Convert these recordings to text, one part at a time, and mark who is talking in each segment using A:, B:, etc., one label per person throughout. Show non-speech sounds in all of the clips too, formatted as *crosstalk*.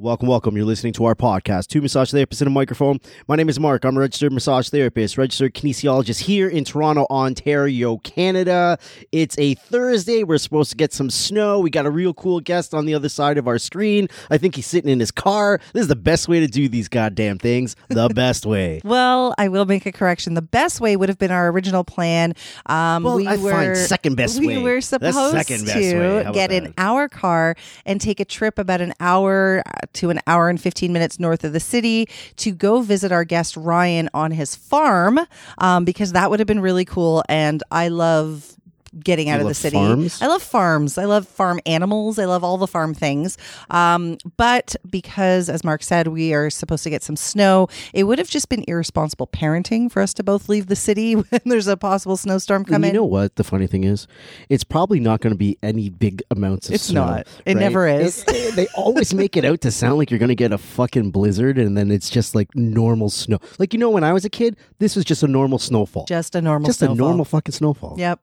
A: Welcome, welcome. You're listening to our podcast, Two Massage Therapists in a Microphone. My name is Mark. I'm a registered massage therapist, registered kinesiologist here in Toronto, Ontario, Canada. It's a Thursday. We're supposed to get some snow. We got a real cool guest on the other side of our screen. I think he's sitting in his car. This is the best way to do these goddamn things. The *laughs* best way.
B: Well, I will make a correction. The best way would have been our original plan. Um,
A: Well,
B: we
A: I
B: were,
A: find second best
B: we
A: way.
B: were supposed to get in our car and take a trip about an hour uh, to an hour and 15 minutes north of the city to go visit our guest Ryan on his farm um, because that would have been really cool. And I love getting out
A: You
B: of the city.
A: farms?
B: I love farms. I love farm animals. I love all the farm things. Um, but because, as Mark said, we are supposed to get some snow, it would have just been irresponsible parenting for us to both leave the city *laughs* when there's a possible snowstorm
A: And
B: coming.
A: you know what? The funny thing is, it's probably not going to be any big amounts of
B: It's
A: snow.
B: It's not. It
A: right?
B: never is.
A: It- they always make it out to sound like you're going to get a fucking blizzard, and then it's just like normal snow. Like you know, when I was a kid, this was just a normal snowfall.
B: just a normal snowfall.
A: Just a normal fucking snowfall.
B: Yep.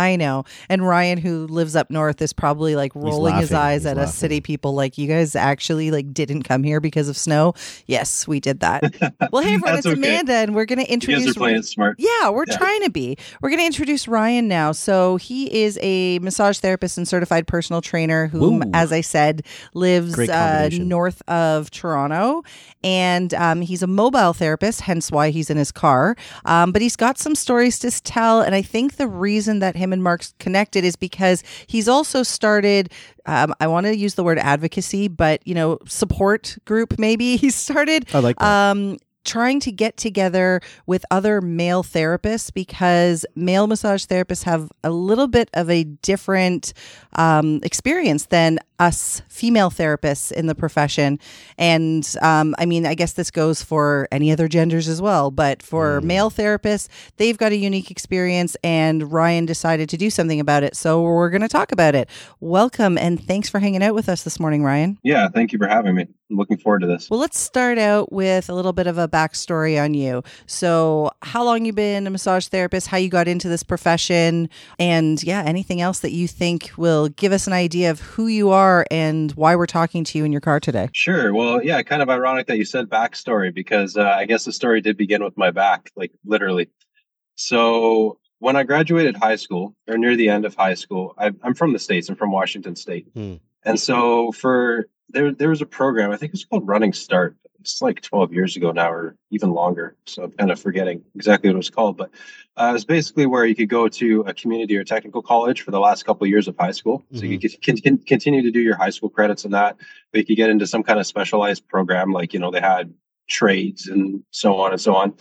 B: I know. And Ryan, who lives up north, is probably like rolling his eyes
A: He's
B: at us city people like, you guys actually like didn't come here because of snow. Yes, we did that. *laughs* well, hey everyone, it's
C: okay.
B: Amanda, and we're gonna
C: You guys
B: introduce
C: are playing smart.
B: Yeah, we're
C: Yeah.
B: trying to be. We're going to introduce Ryan now. So he is a massage therapist and certified personal trainer whom, as I said, lives uh, north of Toronto. And um, he's a mobile therapist, hence why he's in his car. Um, but he's got some stories to tell. And I think the reason that him and Mark's connected is because he's also started um, I want to use the word advocacy, but you know, support group maybe. *laughs* He started
A: I like that.
B: um, trying to get together with other male therapists because male massage therapists have a little bit of a different um, experience than us female therapists in the profession. And um, I mean, I guess this goes for any other genders as well, but for male therapists, they've got a unique experience, and Ryan decided to do something about it. So we're going to talk about it. Welcome, and thanks for hanging out with us this morning, Ryan.
C: Yeah, thank you for having me. I'm looking forward to this.
B: Well, let's start out with a little bit of a backstory on you. So, how long you been a massage therapist? How you got into this profession? And yeah, anything else that you think will give us an idea of who you are and why we're talking to you in your car today?
C: Sure. Well, yeah, kind of ironic that you said backstory because uh, I guess the story did begin with my back, like literally. So when I graduated high school, or near the end of high school, I, I'm from the states. I'm from Washington State,
A: Hmm.
C: and so for there there was a program. I think it was called Running Start. It's like 12 years ago now, or even longer. So I'm kind of forgetting exactly what it was called, but uh, it was basically where you could go to a community or technical college for the last couple of years of high school. So you could con- con- continue to do your high school credits and that, but you could get into some kind of specialized program, like you know they had trades and so on and so on.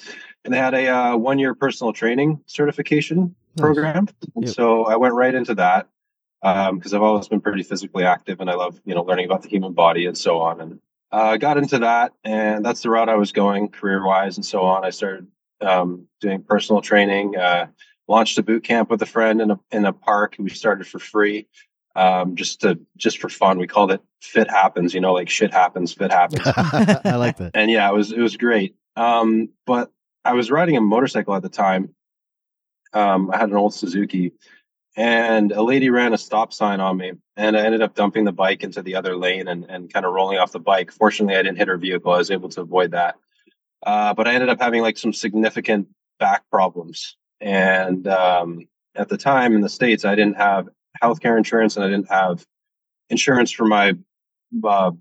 C: And they had a uh, one year personal training certification program. And
A: Yep.
C: so I went right into that because I've always been pretty physically active and I love, you know, learning about the human body and so on. And uh, I got into that and that's the route I was going career wise and so on. I started um, doing personal training, uh, launched a boot camp with a friend in a, in a park. We started for free. Um, just to just for fun, we called it "Fit Happens." You know, like shit happens, fit happens. *laughs*
A: I like that.
C: and yeah, it was it was great. Um, but I was riding a motorcycle at the time. Um, I had an old Suzuki, and a lady ran a stop sign on me, and I ended up dumping the bike into the other lane and and kind of rolling off the bike. Fortunately, I didn't hit her vehicle. I was able to avoid that. Uh, but I ended up having like some significant back problems, and um, at the time in the states, I didn't have healthcare insurance, and I didn't have insurance for my uh,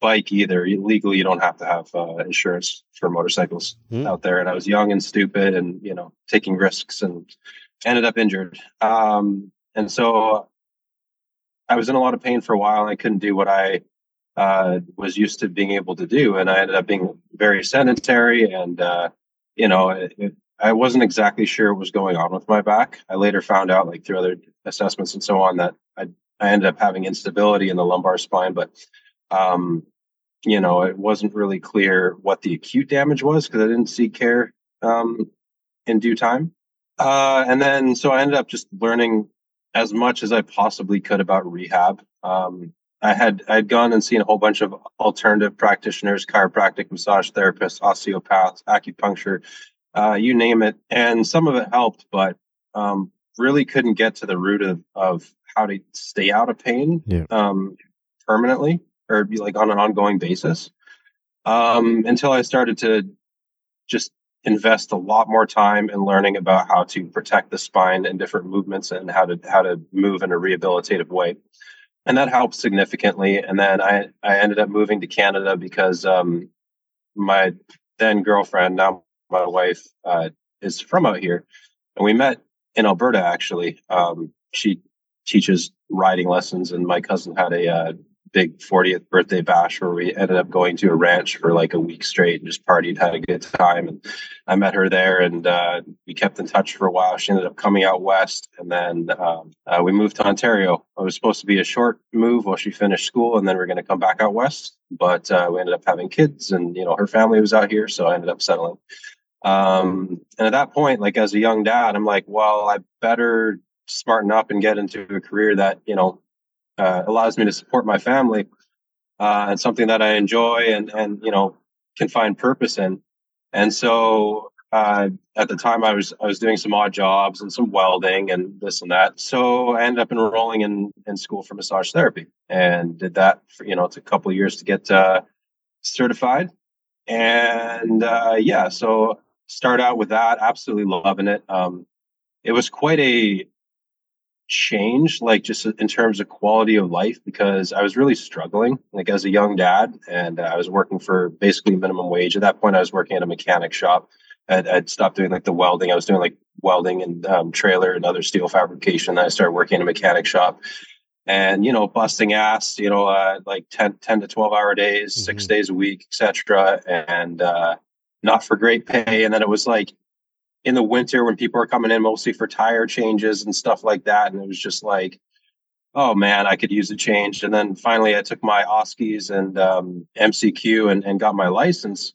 C: bike either. Legally, you don't have to have uh, insurance for motorcycles
A: Hmm.
C: out there. And I was young and stupid, and you know, taking risks, and ended up injured. Um, and so, I was in a lot of pain for a while, and I couldn't do what I uh, was used to being able to do, and I ended up being very sedentary, and uh, you know, it, it, I wasn't exactly sure what was going on with my back. I later found out, like through other assessments and so on, that I I ended up having instability in the lumbar spine, but um, you know, it wasn't really clear what the acute damage was because I didn't seek care um, in due time. Uh, and then, so I ended up just learning as much as I possibly could about rehab. Um, I had I had gone and seen a whole bunch of alternative practitioners, chiropractic, massage therapists, osteopaths, acupuncture, uh, you name it, and some of it helped, but um, really couldn't get to the root of of how to stay out of pain
A: Yeah.
C: um, permanently. or be like on an ongoing basis. Um, until I started to just invest a lot more time in learning about how to protect the spine and different movements and how to how to move in a rehabilitative way. And that helped significantly. And then i i ended up moving to canada because um, my then girlfriend now my wife uh, is from out here. And we met in alberta actually. Um, she teaches riding lessons and my cousin had a uh, big 40th birthday bash where we ended up going to a ranch for like a week straight and just partied, had a good time. And I met her there and uh, we kept in touch for a while. She ended up coming out west and then um, uh, we moved to Ontario. It was supposed to be a short move while she finished school and then we are going to come back out west. But uh, we ended up having kids and, you know, her family was out here. So I ended up settling. Um, and at that point, like as a young dad, I'm like, well, I better smarten up and get into a career that, you know, uh, allows me to support my family uh, and something that I enjoy and and you know can find purpose in. And so uh, at the time, I was I was doing some odd jobs and some welding and this and that. So I ended up enrolling in in school for massage therapy and did that for you know it's a couple years to get uh, certified. And uh, yeah, so start out with that, absolutely loving it. Um, it was quite a change, like just in terms of quality of life, because I was really struggling, like as a young dad, and uh, I was working for basically minimum wage. At that point, I was working at a mechanic shop. I'd, I'd stopped doing like the welding. I was doing like welding and um, trailer and other steel fabrication. Then I started working in a mechanic shop and, you know, busting ass, you know, uh, like 10, 10 to 12 hour days, mm-hmm. six days a week, etc. And uh, not for great pay. And then it was like, in the winter when people are coming in mostly for tire changes and stuff like that. And it was just like, oh man, I could use a change. And then finally I took my OSCEs and um, MCQ and, and got my license.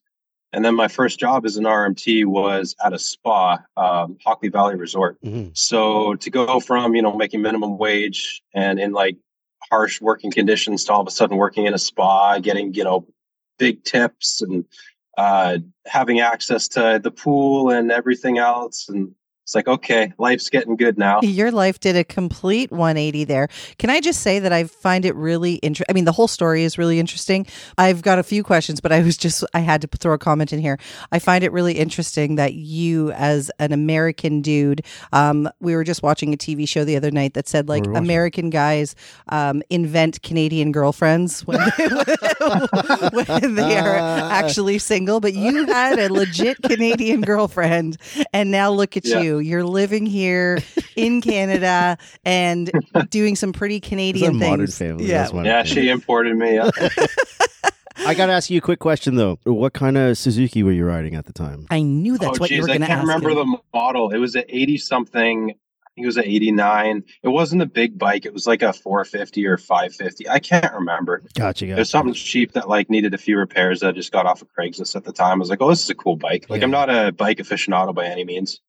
C: And then my first job as an RMT was at a spa, um, Hockley Valley Resort. Mm-hmm. So to go from, you know, making minimum wage and in like harsh working conditions to all of a sudden working in a spa, getting, you know, big tips and uh, having access to the pool and everything else. And it's like okay life's getting good now.
B: Your life did a complete 180 there. Can i just say that i find it really interesting i mean the whole story is really interesting. I've got a few questions but i was just i had to throw a comment in here. I find it really interesting that you as an american dude um, we were just watching a tv show the other night that said like american guys um, invent canadian girlfriends when they, *laughs* when they are *laughs* actually single but you had a legit canadian girlfriend and now look at yeah. you you're living here in *laughs* Canada and doing some pretty Canadian things. Modern
A: family.
C: Yeah, yeah. She imported me. *laughs*
A: I got to ask you a quick question though. What kind of Suzuki were you riding at the time?
B: I knew that's oh, what geez, you were going to ask.
C: I can't remember him. the model. It was an 80 something. I think it was an 89. It wasn't a big bike. It was like a 450 or 550. I can't remember.
A: Gotcha. gotcha.
C: It was something cheap that like needed a few repairs that I just got off of Craigslist at the time. I was like, oh, this is a cool bike. Like yeah. I'm not a bike aficionado by any means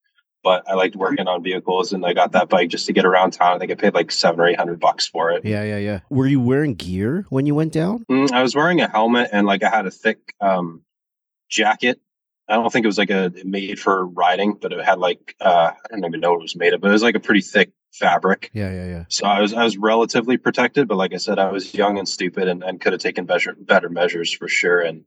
C: but I liked working on vehicles and I got that bike just to get around town. I think I paid like seven or eight hundred bucks for it.
A: Yeah, yeah, yeah. Were you wearing gear when you went down?
C: Mm, I was wearing a helmet and like I had a thick um, jacket. I don't think it was like a made for riding, but it had like uh, I don't even know what it was made of, but it was like a pretty thick fabric.
A: Yeah, yeah, yeah.
C: So I was I was relatively protected, but like I said, I was young and stupid and, and could have taken better better measures for sure. And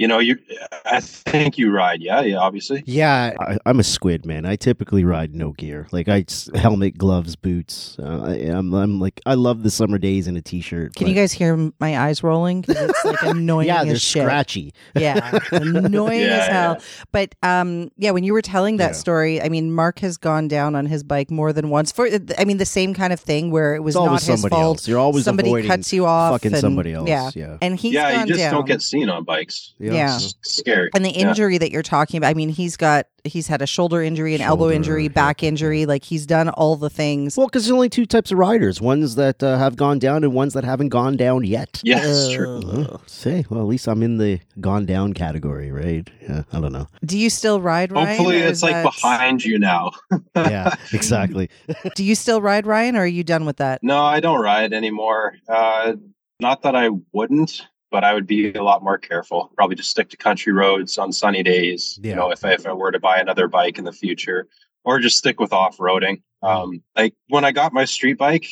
C: you know, you. I think you ride. Yeah, yeah. Obviously.
A: Yeah, I, am a squid man. I typically ride no gear. Like I helmet, gloves, boots. Uh, I, am I'm, I'm like I love the summer days in a t-shirt.
B: Can but... you guys hear my eyes rolling? It's like *laughs* annoying.
A: yeah, they're
B: as shit.
A: scratchy.
B: Yeah, annoying *laughs* yeah, as hell. Yeah. But um, yeah, when you were telling that yeah. story, I mean, Mark has gone down on his bike more than once for. I mean, the same kind of thing where it was not his fault.
A: Else. You're always
B: somebody cuts you off.
A: Fucking
B: and,
A: somebody else.
B: Yeah,
A: yeah.
B: And he's
C: yeah,
B: you
C: just
B: down.
C: don't get seen on bikes.
B: Yeah
C: scary.
B: And the injury yeah. that you're talking about, I mean, he's got he's had a shoulder injury, an shoulder, elbow injury, back injury. Like he's done all the things.
A: Well, because there's only two types of riders: ones that uh, have gone down and ones that haven't gone down yet.
C: Yes, uh, true. Uh,
A: say, well, at least I'm in the gone down category, right? Yeah, I don't know.
B: Do you still ride? Ryan,
C: Hopefully, it's like that... behind you now.
A: yeah, *laughs* exactly. *laughs*
B: Do you still ride, Ryan, or are you done with that?
C: No, I don't ride anymore. Uh, not that I wouldn't but I would be a lot more careful. Probably just stick to country roads on sunny days. Yeah. You know, if I, if I were to buy another bike in the future, or just stick with off roading. Um, like when I got my street bike,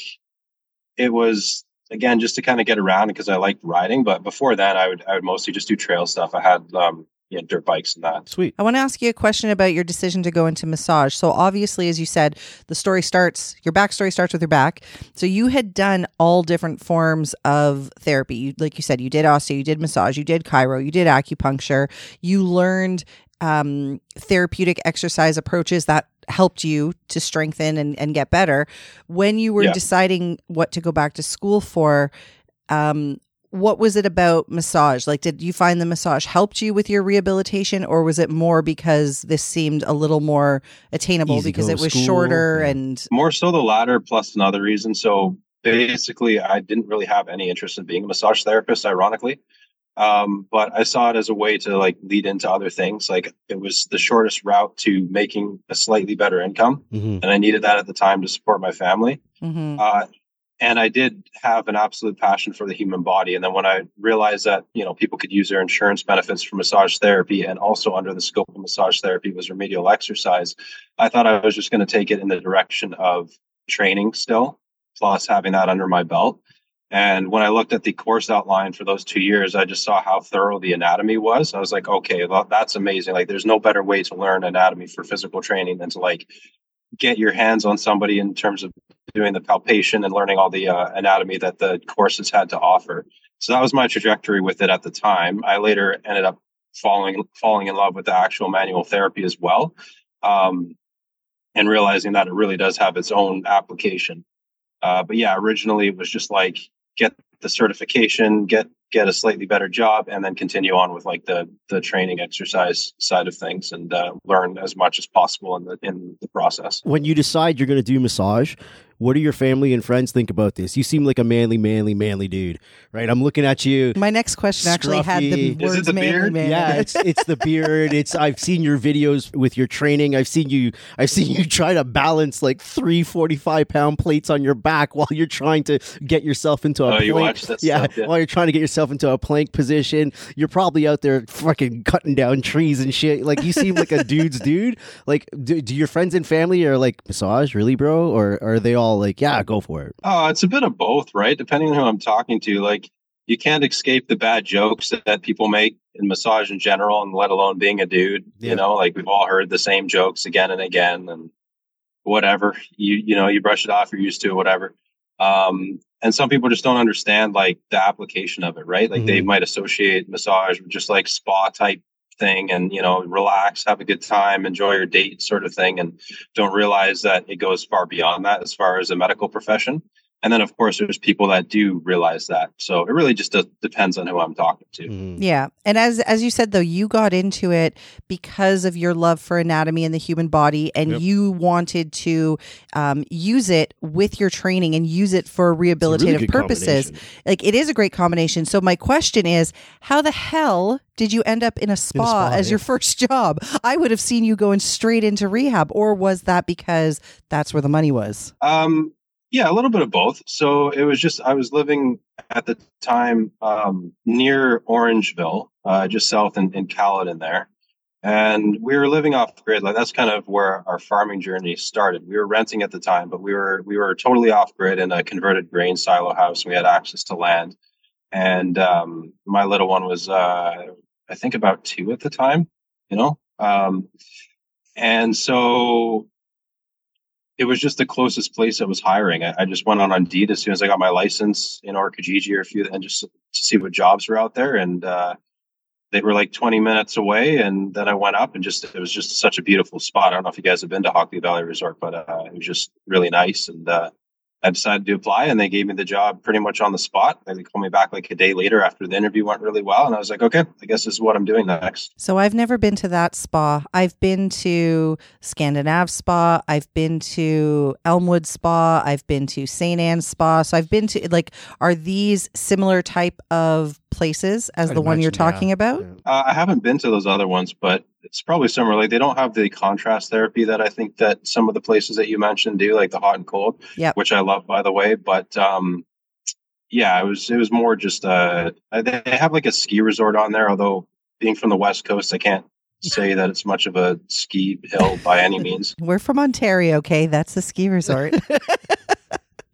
C: it was again just to kind of get around because I liked riding. But before then, I would I would mostly just do trail stuff. I had um, yeah, dirt bikes and that.
A: Sweet.
B: I want to ask you a question about your decision to go into massage. So, obviously, as you said, the story starts, your backstory starts with your back. So, you had done all different forms of therapy. You, like you said, you did osteo, you did massage, you did chiro, you did acupuncture. You learned um, therapeutic exercise approaches that helped you to strengthen and, and get better. When you were
C: Yeah.
B: deciding what to go back to school for, um, what was it about massage? Like, did you find the massage helped you with your rehabilitation, or was it more because this seemed a little more attainable
A: Easy
B: because it was
A: school,
B: shorter
A: yeah.
B: and
C: More so the latter, plus another reason. So basically, I didn't really have any interest in being a massage therapist, ironically. Um, but I saw it as a way to like lead into other things. Like it was the shortest route to making a slightly better income,
A: hmm
C: and I needed that at the time to support my family.
B: Mhm.
C: Uh, and I did have an absolute passion for the human body. And then when I realized that you know people could use their insurance benefits for massage therapy, and also under the scope of massage therapy was remedial exercise, I thought I was just going to take it in the direction of training still, plus having that under my belt. And when I looked at the course outline for those two years, I just saw how thorough the anatomy was. I was like, okay, well, that's amazing. Like, there's no better way to learn anatomy for physical training than to like get your hands on somebody in terms of doing the palpation and learning all the uh, anatomy that the courses had to offer. So that was my trajectory with it at the time. I later ended up falling falling in love with the actual manual therapy as well, um, and realizing that it really does have its own application. Uh, but yeah, originally it was just like get the certification, get get a slightly better job, and then continue on with like the the training exercise side of things and uh, learn as much as possible in the in the process.
A: When you decide you're going to do massage, what do your family and friends think about this? You seem like a manly, manly, manly dude, right? I'm looking at you.
B: My next question actually had the
A: Scruffy.
C: Is it
B: words
C: the
B: manly
C: beard?
B: man.
A: Yeah, it's it's the beard. It's I've seen your videos with your training. I've seen you I've seen you try to balance like three 45 pound plates on your back while you're trying to get yourself into a
C: Oh, you
A: plank.
C: watch that
A: yeah,
C: stuff, yeah.
A: while you're trying to get yourself into a plank position. You're probably out there fucking cutting down trees and shit. Like you seem like a dude's dude. Like do, do your friends and family are like massage really, bro, or are they all like yeah, go for it?
C: Oh, it's a bit of both, right? Depending on who I'm talking to. Like, you can't escape the bad jokes that, that people make in massage in general, and let alone being a dude.
A: Yeah.
C: You know, like we've all heard the same jokes again and again, and whatever. You you know, you brush it off, you're used to it, whatever. Um, and some people just don't understand like the application of it, right? Like they mm-hmm. might associate massage with just like spa type thing and you know relax have a good time enjoy your date sort of thing and don't realize that it goes far beyond that as far as a medical profession and then of course there's people that do realize that so it really just does, depends on who i'm talking to
A: Mhm.
B: Yeah. And as as you said though, you got into it because of your love for anatomy and the human body and
A: Yep.
B: you wanted to um, use it with your training and use it for
A: It's a really
B: rehabilitative purposes. Like it is a great combination. So my question is, how the hell did you end up in a spa,
A: spa,
B: as
A: yeah.
B: your first job? I would have seen you going straight into rehab or was that because that's where the money was?
C: Um, yeah, a little bit of both. So it was just I was living at the time um, near Orangeville, uh, just south in, in Caledon there, and we were living off grid. Like that's kind of where our farming journey started. We were renting at the time, but we were we were totally off grid in a converted grain silo house. We had access to land, and um, my little one was uh, I think about two at the time. You know, um, and so it was just the closest place that was hiring. I, I just went on Indeed as soon as I got my license in or Kijiji or a few, and just to see what jobs were out there. And uh, they were like 20 minutes away. And then I went up and just, it was just such a beautiful spot. I don't know if you guys have been to Hockley Valley Resort, but uh, it was just really nice. And uh, I decided to apply and they gave me the job pretty much on the spot. They called me back like a day later after the interview went really well. And I was like, okay, I guess this is what I'm doing next.
B: So I've never been to that spa. I've been to Scandinave Spa. I've been to Elmwood Spa. I've been to St. Anne's Spa. So I've been to like, are these similar type of places as
A: I'd
B: the one you're
A: imagine, yeah.
B: talking about?
C: Uh, I haven't been to those other ones, but it's probably similar. Like they don't have the contrast therapy that I think that some of the places that you mentioned do, like the hot and cold,
B: Yep.
C: which I love, by the way. But um, yeah, it was it was more just uh, they have like a ski resort on there. Although being from the west coast, I can't say that it's much of a ski hill by any means. *laughs*
B: We're from Ontario, okay? That's a ski resort. *laughs*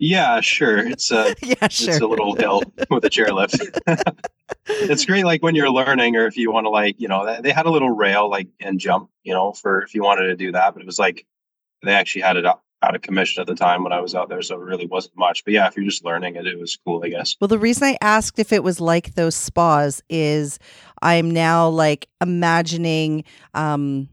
C: Yeah, sure. It's a *laughs*
B: yeah, sure.
C: it's a little hill *laughs* with a chairlift. *laughs* it's great, like when you're learning, or if you want to, like you know, they had a little rail like and jump, you know, for if you wanted to do that. But it was like they actually had it out, out of commission at the time when I was out there, so it really wasn't much. But yeah, if you're just learning it, it was cool, I guess.
B: Well, the reason I asked if it was like those spas is I'm now like imagining um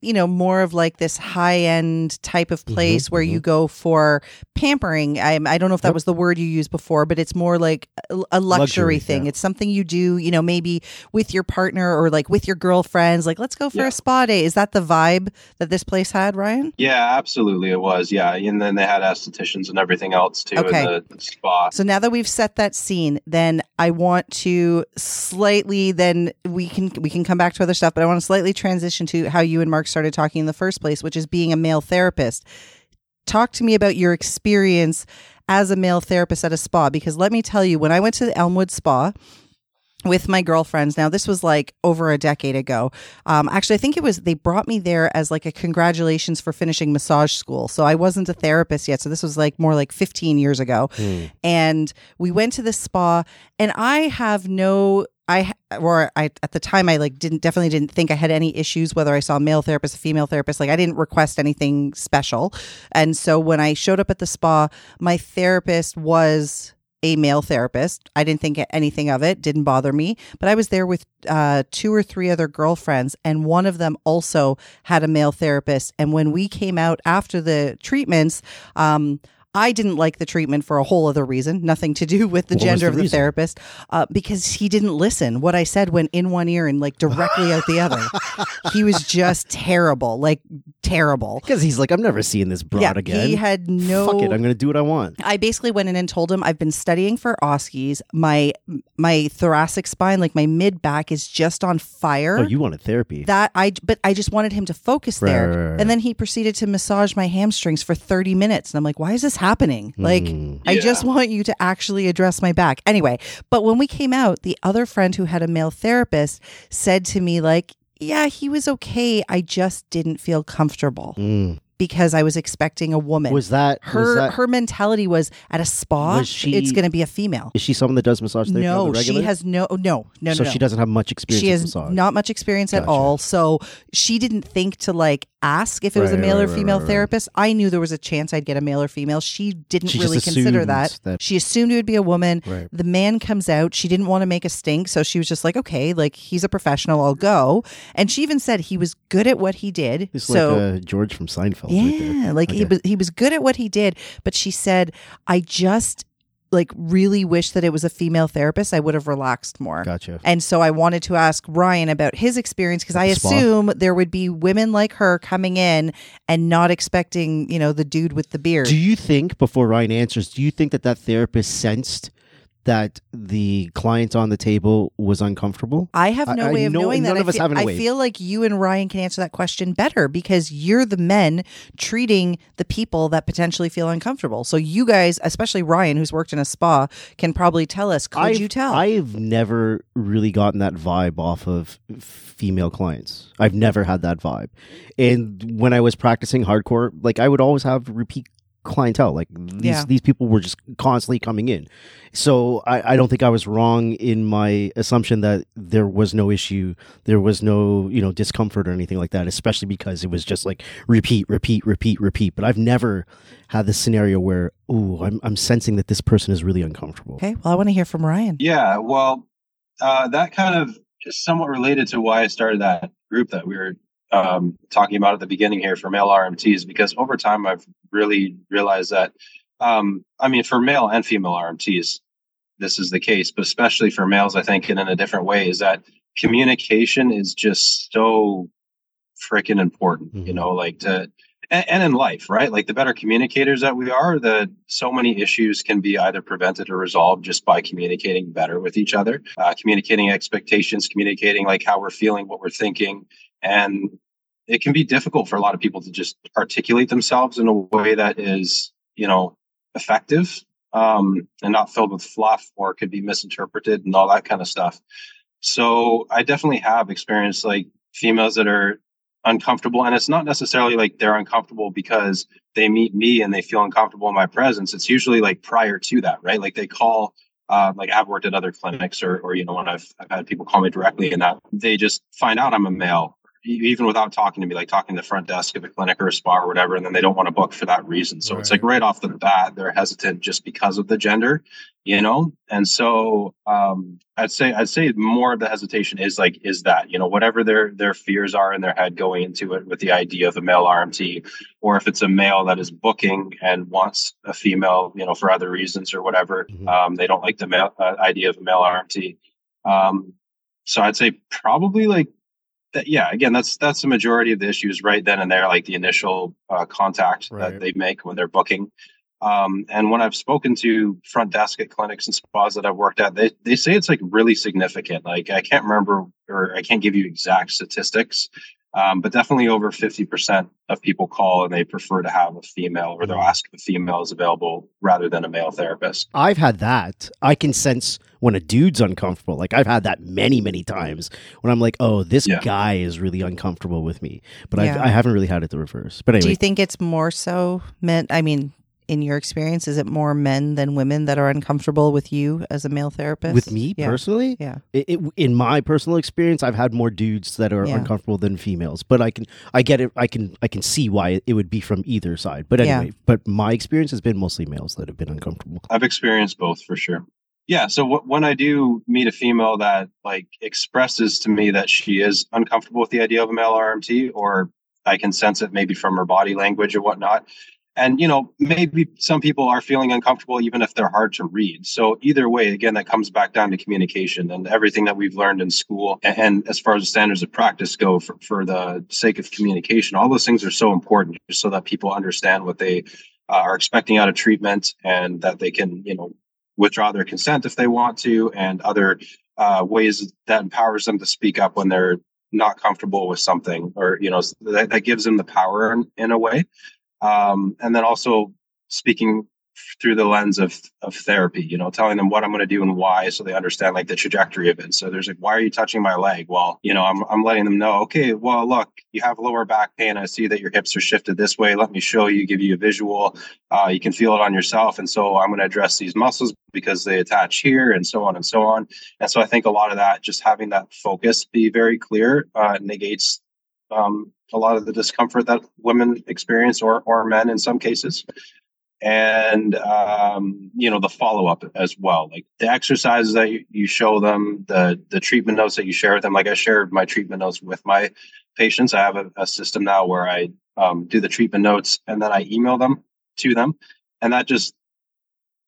B: you know, more of like this high end type of
A: Mhm,
B: place where you go for pampering. I, I don't know if that
A: Yep.
B: was the word you used before, but it's more like a, a luxury,
A: Luxury,
B: thing.
A: yeah.
B: It's something you do, you know, maybe with your partner or like with your girlfriends. Like, let's go for
C: Yeah.
B: a spa day. Is that the vibe that this place had, Ryan?
C: Yeah, absolutely, it was. Yeah, and then they had estheticians and everything else too
B: Okay.
C: in the, the spa.
B: So now that we've set that scene, then I want to slightly then we can we can come back to other stuff, but I want to slightly transition to how you and Mark started talking in the first place, which is being a male therapist. Talk to me about your experience as a male therapist at a spa because let me tell you when I went to the Elmwood Spa with my girlfriends. Now, this was like over a decade ago. Um, actually, I think it was, they brought me there as like a congratulations for finishing massage school. So I wasn't a therapist yet. So this was like more like 15 years ago.
A: Hmm.
B: And we went to the spa, and I have no. I or I at the time I like didn't definitely didn't think I had any issues whether I saw a male therapist, a female therapist. Like I didn't request anything special, and so when I showed up at the spa, my therapist was a male therapist. I didn't think anything of it, didn't bother me. But I was there with uh, two or three other girlfriends, and one of them also had a male therapist. And when we came out after the treatments, um, I didn't like the treatment for a whole other reason, nothing to do *laughs* with the
A: What
B: gender
A: the
B: of the
A: reason?
B: therapist, uh, because he didn't listen. What I said went in one ear and like directly out the other. *laughs* He was just terrible, like terrible.
A: Because he's like, I'm never seeing this broad
B: yeah,
A: again.
B: he had no.
A: Fuck it, I'm going to do what I want.
B: I basically went in and told him I've been studying for OSCEs. My my thoracic spine, like my mid back, is just on fire.
A: Oh, you wanted therapy.
B: that I but I just wanted him to focus
A: Right,
B: there.
A: right, right.
B: And then he proceeded to massage my hamstrings for 30 minutes. And I'm like, why is this happening? Like,
A: Mm.
B: I
C: Yeah.
B: just want you to actually address my back. Anyway, but when we came out, the other friend who had a male therapist said to me, like, yeah, he was okay. I just didn't feel comfortable
A: Mm.
B: because I was expecting a woman.
A: Was that
B: her
A: was that,
B: her mentality was at a spa,
A: she-
B: it's going to be a female.
A: Is she someone that does massage therapy?
B: No,
A: the
B: she has no, no, no,
A: so
B: no.
A: she doesn't have much experience.
B: She has
A: massage.
B: not much experience at all. So she didn't think to like ask if it was a male
A: right,
B: or female
A: right, right.
B: therapist. I knew there was a chance I'd get a male or female. She didn't
A: She
B: really consider that.
A: that-
B: She assumed it would be a woman.
A: Right.
B: The man comes out. She didn't want to make a stink. So she was just like, okay, like he's a professional. I'll go. And she even said he was good at what he did.
A: It's
B: so
A: like uh, George from Seinfeld. right
B: yeah, like he was he was good at what he did, but she said, I just like really wish that it was a female therapist. I would have relaxed more.
A: Gotcha.
B: And so I wanted to ask Ryan about his experience because I assume there would be women like her coming in and not expecting, you know, the dude with the beard.
A: Do you think, before Ryan answers, do you think that that therapist sensed that the client on the table was uncomfortable?
B: I have no
A: I-
B: way of
A: know-
B: knowing that.
A: none
B: I
A: of us
B: feel,
A: have
B: I feel like you and Ryan can answer that question better because you're the men treating the people that potentially feel uncomfortable. So you guys, especially Ryan, who's worked in a spa, can probably tell us. Could
A: I've,
B: you tell?
A: I've never really gotten that vibe off of female clients. I've never had that vibe. And when I was practicing hardcore, like I would always have repeat clientele. Like these
B: Yeah.
A: these people were just constantly coming in. So I, I don't think I was wrong in my assumption that there was no issue, there was no, you know, discomfort or anything like that, especially because it was just like repeat, repeat, repeat, repeat. But I've never had this scenario where, ooh, I'm I'm sensing that this person is really uncomfortable.
B: okay. Well, I want to hear from Ryan.
C: Yeah, well, uh, that kind of is somewhat related to why I started that group that we were um, talking about at the beginning here for male RMTs, because over time I've really realized that, um, I mean, for male and female RMTs, this is the case, but especially for males, I think, and in a different way, is that communication is just so freaking important, you
A: Mhm.
C: know, like to, and, and in life, right? Like the better communicators that we are, the so many issues can be either prevented or resolved just by communicating better with each other, uh, communicating expectations, communicating like how we're feeling, what we're thinking, and it can be difficult for a lot of people to just articulate themselves in a way that is, you know, effective um, and not filled with fluff or could be misinterpreted and all that kind of stuff. So I definitely have experienced like females that are uncomfortable and it's not necessarily like they're uncomfortable because they meet me and they feel uncomfortable in my presence. It's usually like prior to that right? Like they call uh, like I've worked at other clinics or, or you know when I've, I've had people call me directly and that they just find out I'm a male even without talking to me, like talking to the front desk of a clinic or a spa or whatever, and then they don't want to book for that reason. So right. it's like right off the bat, they're hesitant just because of the gender, you know? And so um, I'd say I'd say more of the hesitation is like is that, you know, whatever their their fears are in their head going into it with the idea of a male RMT, or if it's a male that is booking and wants a female, you know, for other reasons or whatever, mm-hmm. um, they don't like the male uh, idea of a male RMT. Um, so I'd say probably like that, yeah, again, that's that's the majority of the issues right then and there, like the initial uh, contact right. that they make when they're booking. Um, and when I've spoken to front desk at clinics and spas that I've worked at, they they say it's like really significant. Like I can't remember or I can't give you exact statistics, um, but definitely over 50% of people call and they prefer to have a female or they'll ask if a female is available rather than a male therapist.
A: I've had that. I can sense when a dude's uncomfortable. Like I've had that many, many times when I'm like, oh, this yeah. guy is really uncomfortable with me. But yeah. I haven't really had it the reverse. But anyway.
B: Do you think it's more so meant? I mean, in your experience, is it more men than women that are uncomfortable with you as a male therapist?
A: With me yeah. personally,
B: yeah.
A: It, it, in my personal experience, I've had more dudes that are yeah. uncomfortable than females. But I can, I get it. I can, I can see why it would be from either side. But anyway, yeah. but my experience has been mostly males that have been uncomfortable.
C: I've experienced both for sure. Yeah. So w- when I do meet a female that like expresses to me that she is uncomfortable with the idea of a male RMT, or I can sense it maybe from her body language or whatnot and you know maybe some people are feeling uncomfortable even if they're hard to read. So either way again that comes back down to communication and everything that we've learned in school and, as far as the standards of practice go for, for the sake of communication all those things are so important just so that people understand what they uh, are expecting out of treatment and that they can you know withdraw their consent if they want to and other uh, ways that empowers them to speak up when they're not comfortable with something or you know that, that gives them the power in, in a way um, and then also speaking through the lens of of therapy you know telling them what i'm going to do and why so they understand like the trajectory of it. So there's like why are you touching my leg? Well you know i'm, I'm letting them know okay well look you have lower back pain. I see that your hips are shifted this way. Let me show you give you a visual. Uh, you can feel it on yourself. And so i'm going to address these muscles because they attach here and so on and so on. And so i think a lot of that just having that focus be very clear uh, negates um, a lot of the discomfort that women experience or, or men in some cases. And um, you know the follow-up as well like the exercises that you, show them the the treatment notes that you share with them. Like i shared my treatment notes with my patients. I have a, a system now where i um, do the treatment notes and then i email them to them. And that just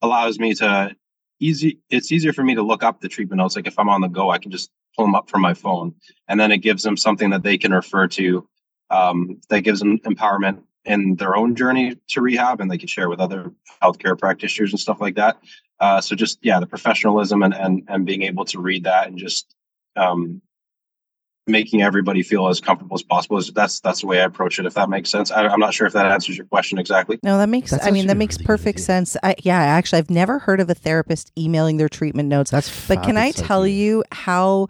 C: allows me to easy it's easier for me to look up the treatment notes. Like if i'm on the go i can just pull them up from my phone. And then it gives them something that they can refer to um, that gives them empowerment in their own journey to rehab and they can share with other healthcare practitioners and stuff like that. Uh, so just yeah, the professionalism and, and and being able to read that and just um, making everybody feel as comfortable as possible is that's that's the way I approach it. If that makes sense, I, am not sure if that answers your question exactly.
B: No, that makes. That's I mean, that makes really perfect sense. I, yeah, actually, I've never heard of a therapist emailing their treatment notes.
A: That's
B: but can I tell you how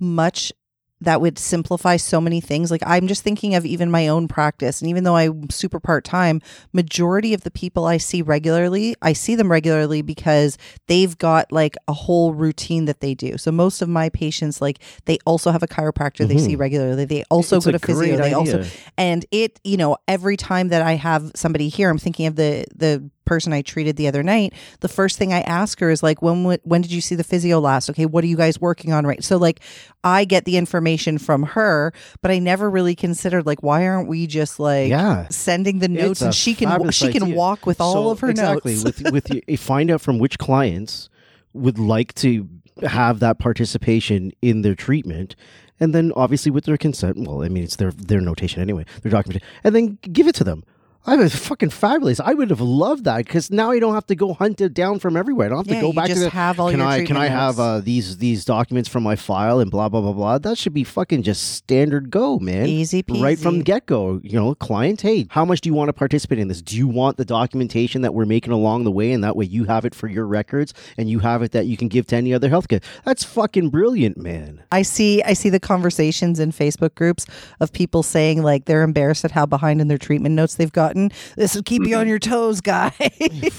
B: much that would simplify so many things. Like I'm just thinking of even my own practice. And even though I'm super part time, majority of the people I see regularly, I see them regularly because they've got like a whole routine that they do. So most of my patients, like they also have a chiropractor mm-hmm. they see mm-hmm. regularly. They also it's go to physio. They also and it, you know, every time that I have somebody here, I'm thinking of the the person I treated the other night, the first thing I ask her is like, when when did you see the physio last? Okay, what are you guys working on right? So like, I get the information from her, but I never really considered like, why aren't we just like
A: yeah.
B: sending the notes and she can she can idea. walk with all of her
A: exactly,
B: notes.
A: with with *laughs* you, find out from which clients would like to have that participation in their treatment and then obviously with their consent well i mean it's their their notation anyway their documentation and then give it to them I was fucking fabulous. I would have loved that because now I don't have to go hunt it down from everywhere. I don't have
B: Yeah,
A: to go back
B: just
A: to the.
B: have all
A: can
B: your
A: I can I have uh, these these documents from my file and blah blah blah blah? That should be fucking just standard go, man.
B: Easy peasy.
A: Right from the get go, you know, client, hey, how much do you want to participate in this? Do you want the documentation that we're making along the way, and that way you have it for your records, and you have it that you can give to any other healthcare? That's fucking brilliant, man.
B: I see I see the conversations in Facebook groups of people saying like they're embarrassed at how behind in their treatment notes they've gotten. This will keep you
A: Mm-hmm.
B: on your toes, guy. *laughs*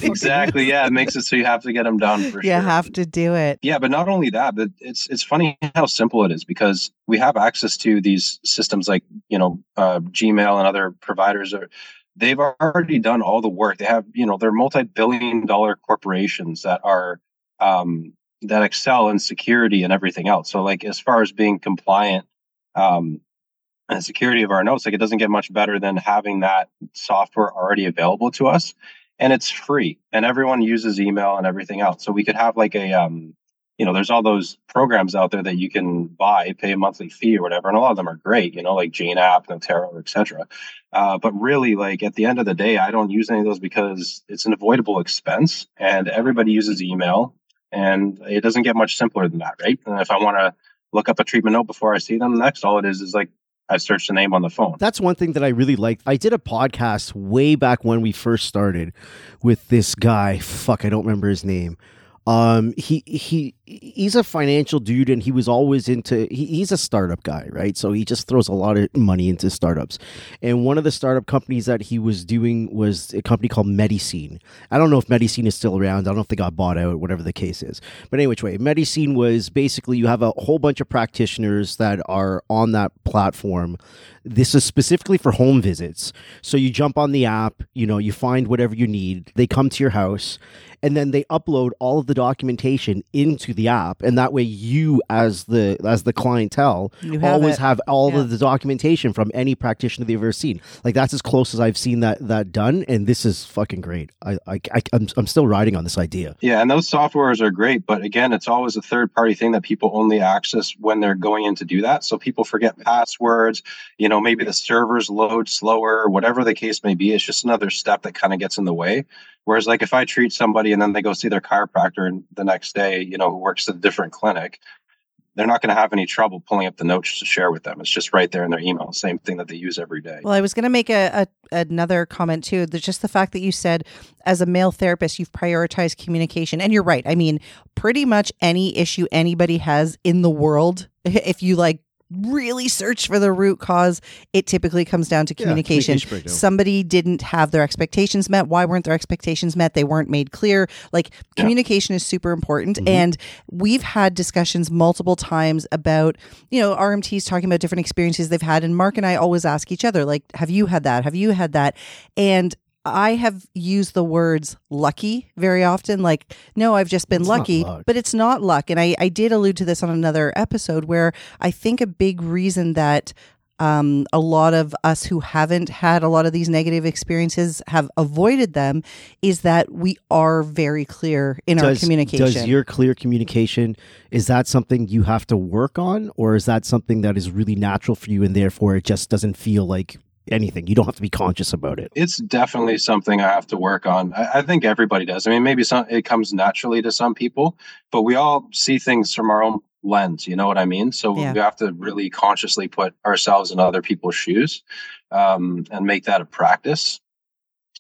C: exactly. Yeah, it makes it so you have to get them done for
B: you
C: sure.
B: have to do it.
C: Yeah, but not only that, but it's it's funny how simple it is because we have access to these systems like you know uh, Gmail and other providers are they've already done all the work. They have you know they're multi-billion dollar corporations that are um, that excel in security and everything else. So like as far as being compliant um, and security of our notes, like it doesn't get much better than having that software already available to us and it's free and everyone uses email and everything else. So we could have like a um you know there's all those programs out there that you can buy pay a monthly fee or whatever and a lot of them are great you know like jane app Noterro etc uh, but really like at the end of the day i don't use any of those because it's an avoidable expense and everybody uses email and it doesn't get much simpler than that right? And if i want to look up a treatment note before i see them next all it is is like i searched the name on the phone
A: That's one thing that I really liked. I did a podcast way back when we first started with this guy. Fuck, I don't remember his name. Um, he he he's a financial dude, and he was always into. He, he's a startup guy, right? So he just throws a lot of money into startups. And one of the startup companies that he was doing was a company called Medicine. I don't know if Medicine is still around. I don't know if they got bought out, whatever the case is. But anyway, which way, Medicine was basically you have a whole bunch of practitioners that are on that platform. This is specifically for home visits. So you jump on the app, you know, you find whatever you need. They come to your house and then they upload all of the documentation into the app and that way you as the as the clientele
B: You have
A: always
B: it.
A: have all
B: Yeah.
A: of the documentation from any practitioner they've ever seen. Like that's as close as I've seen that that done and this is fucking great. I I, I I'm, I'm still riding on this idea.
C: Yeah, and those softwares are great, but again, it's always a third party thing that people only access when they're going in to do that. So people forget passwords, you know, maybe the servers load slower, whatever the case may be. It's just another step that kind of gets in the way. Whereas, like, if I treat somebody and then they go see their chiropractor the next day, you know, who works at a different clinic, they're not going to have any trouble pulling up the notes to share with them. It's just right there in their email, same thing that they use every day.
B: Well, I was going to make a, a another comment too. There's just the fact that you said, as a male therapist, you've prioritized communication, and you're right. I mean, pretty much any issue anybody has in the world, *laughs* if you like really search for the root cause, it typically comes down to communication.
A: breakdown.
B: Somebody didn't have their expectations met. Why weren't their expectations met? They weren't made clear. Like
C: Yeah.
B: communication is super important.
A: Mhm.
B: And we've had discussions multiple times about, you know, RMTs talking about different experiences they've had. And Mark and I always ask each other, like, have you had that? Have you had that? And I have used the words lucky very often. Like, no, I've just been
A: It's
B: lucky,
A: luck.
B: but it's not luck. And I, I did allude to this on another episode where I think a big reason that um, a lot of us who haven't had a lot of these negative experiences have avoided them is that we are very clear in our communication.
A: Does your clear communication is that something you have to work on, or is that something that is really natural for you, and therefore it just doesn't feel like anything? You don't have to be conscious about it.
C: it's definitely something I have to work on. I, I think everybody does. I mean, maybe some it comes naturally to some people, but we all see things from our own lens. You know what I mean? So
B: Yeah.
C: we have to really consciously put ourselves in other people's shoes um, and make that a practice.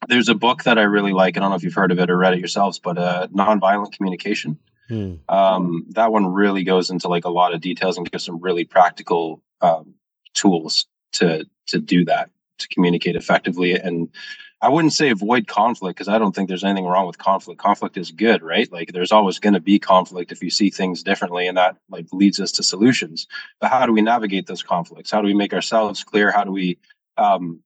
C: There's a book that I really like. I don't know if you've heard of it or read it yourselves, but uh, nonviolent communication.
A: Hmm.
C: Um, that one really goes into like a lot of details and gives some really practical um, tools to to do that to communicate effectively. And i wouldn't say avoid conflict because i don't think there's anything wrong with conflict. Conflict is good right? Like there's always going to be conflict if you see things differently and that like leads us to solutions. But how do we navigate those conflicts? How do we make ourselves clear? How do we um,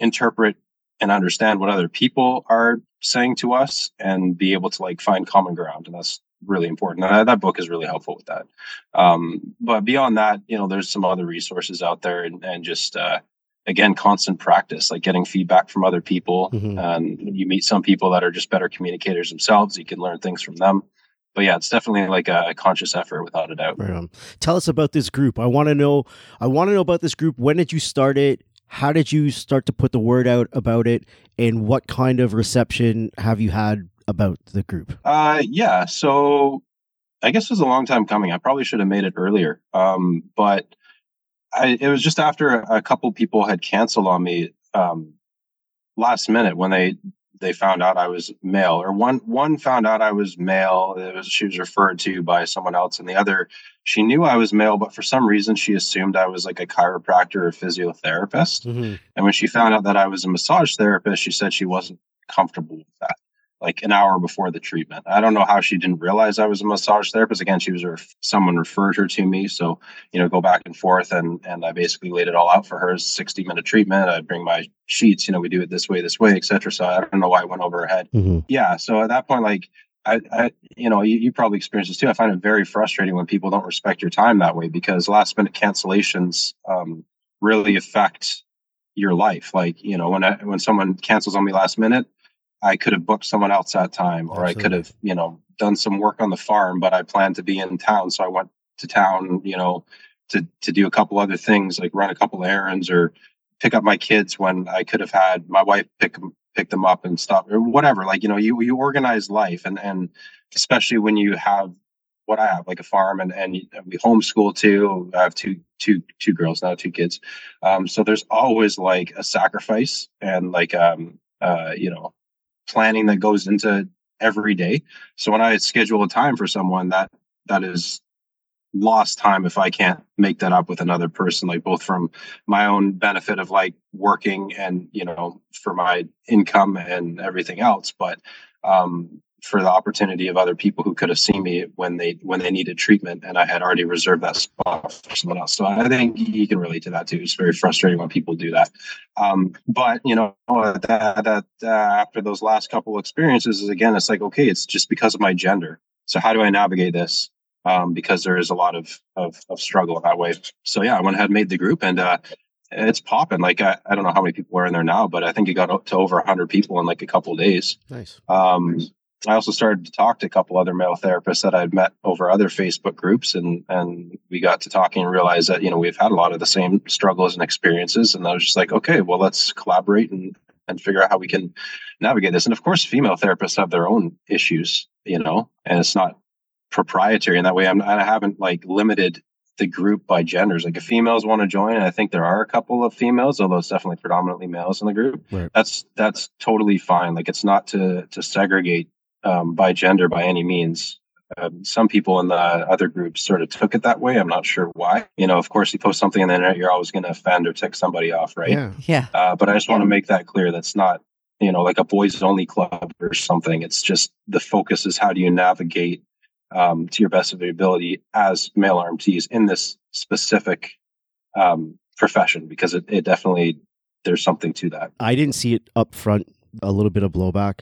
C: interpret and understand what other people are saying to us and be able to like find common ground? And that's really important. And that, book is really helpful with that. Um, but beyond that you know there's some other resources out there and, and just uh, again constant practice like getting feedback from other people
A: Mhm.
C: and you meet some people that are just better communicators themselves you can learn things from them but yeah it's definitely like a, a conscious effort without a doubt
A: Right. Tell us about this group. I want to know. I want to know about this group. When did you start it? how did you start to put the word out about it, and what kind of reception have you had about the group?
C: Uh, yeah. So I guess it was a long time coming. I probably should have made it earlier. Um, but I, it was just after a couple people had canceled on me um, last minute when they they found out I was male, or one one found out I was male. It was she was referred to by someone else, and the other she knew I was male, but for some reason she assumed I was like a chiropractor or physiotherapist.
A: Mm-hmm.
C: And when she found out that I was a massage therapist, she said she wasn't comfortable with that like an hour before the treatment. I don't know how she didn't realize I was a massage therapist. Again, she was ref- someone referred her to me, so you know, go back and forth, and and I basically laid it all out for her. Sixty minute treatment. I bring my sheets. You know, we do it this way, this way, etc. So I don't know why it went over her head.
A: Mm-hmm.
C: Yeah. So at that point, like. I, I, you know, you, you probably experience this too. I find it very frustrating when people don't respect your time that way because last minute cancellations um, really affect your life. Like, you know, when I, when someone cancels on me last minute, I could have booked someone else that time, or I could have, you know, done some work on the farm, but I planned to be in town, so I went to town, you know, to to do a couple other things, like run a couple errands or pick up my kids when I could have had my wife pick pick them up and stuff or whatever. Like, you know, you you organize life, and and especially when you have what I have, like a farm, and and we homeschool too. I have two two two girls now, two kids. Um, so there's always like a sacrifice and like um uh you know planning that goes into every day. So when I schedule a time for someone, that that is lost time if I can't make that up with another person, like both from my own benefit of like working and you know for my income and everything else, but um for the opportunity of other people who could have seen me when they when they needed treatment and I had already reserved that spot for someone else. So I think you can relate to that too. It's very frustrating when people do that. Um, but you know that that uh, after those last couple experiences is again it's like okay it's just because of my gender. So how do I navigate this? Um, because there is a lot of, of of struggle that way. So yeah, I went ahead and made the group and uh, it's popping. Like I, I don't know how many people are in there now, but I think it got up to over hundred people in like a couple of days.
A: Nice.
C: Um, I also started to talk to a couple other male therapists that I'd met over other Facebook groups, and and we got to talking and realized that you know we've had a lot of the same struggles and experiences. And I was just like, okay, well, let's collaborate and and figure out how we can navigate this. And of course, female therapists have their own issues, you know, and it's not proprietary in that way. I'm I haven't like limited the group by genders. Like if females want to join, and I think there are a couple of females, although it's definitely predominantly males in the group.
A: Right.
C: That's that's totally fine. Like it's not to to segregate um, by gender by any means. Um, some people in the other groups sort of took it that way. I'm not sure why. You know, of course, you post something on the internet, you're always going to offend or tick somebody off, right?
A: Yeah.
B: Yeah.
C: Uh, but I just want to make that clear. That's not, you know, like a boys only club or something. It's just the focus is how do you navigate um, to your best of your ability as male RMTs in this specific um, profession because it, it definitely there's something to that.
A: I didn't see it up front. A little bit of blowback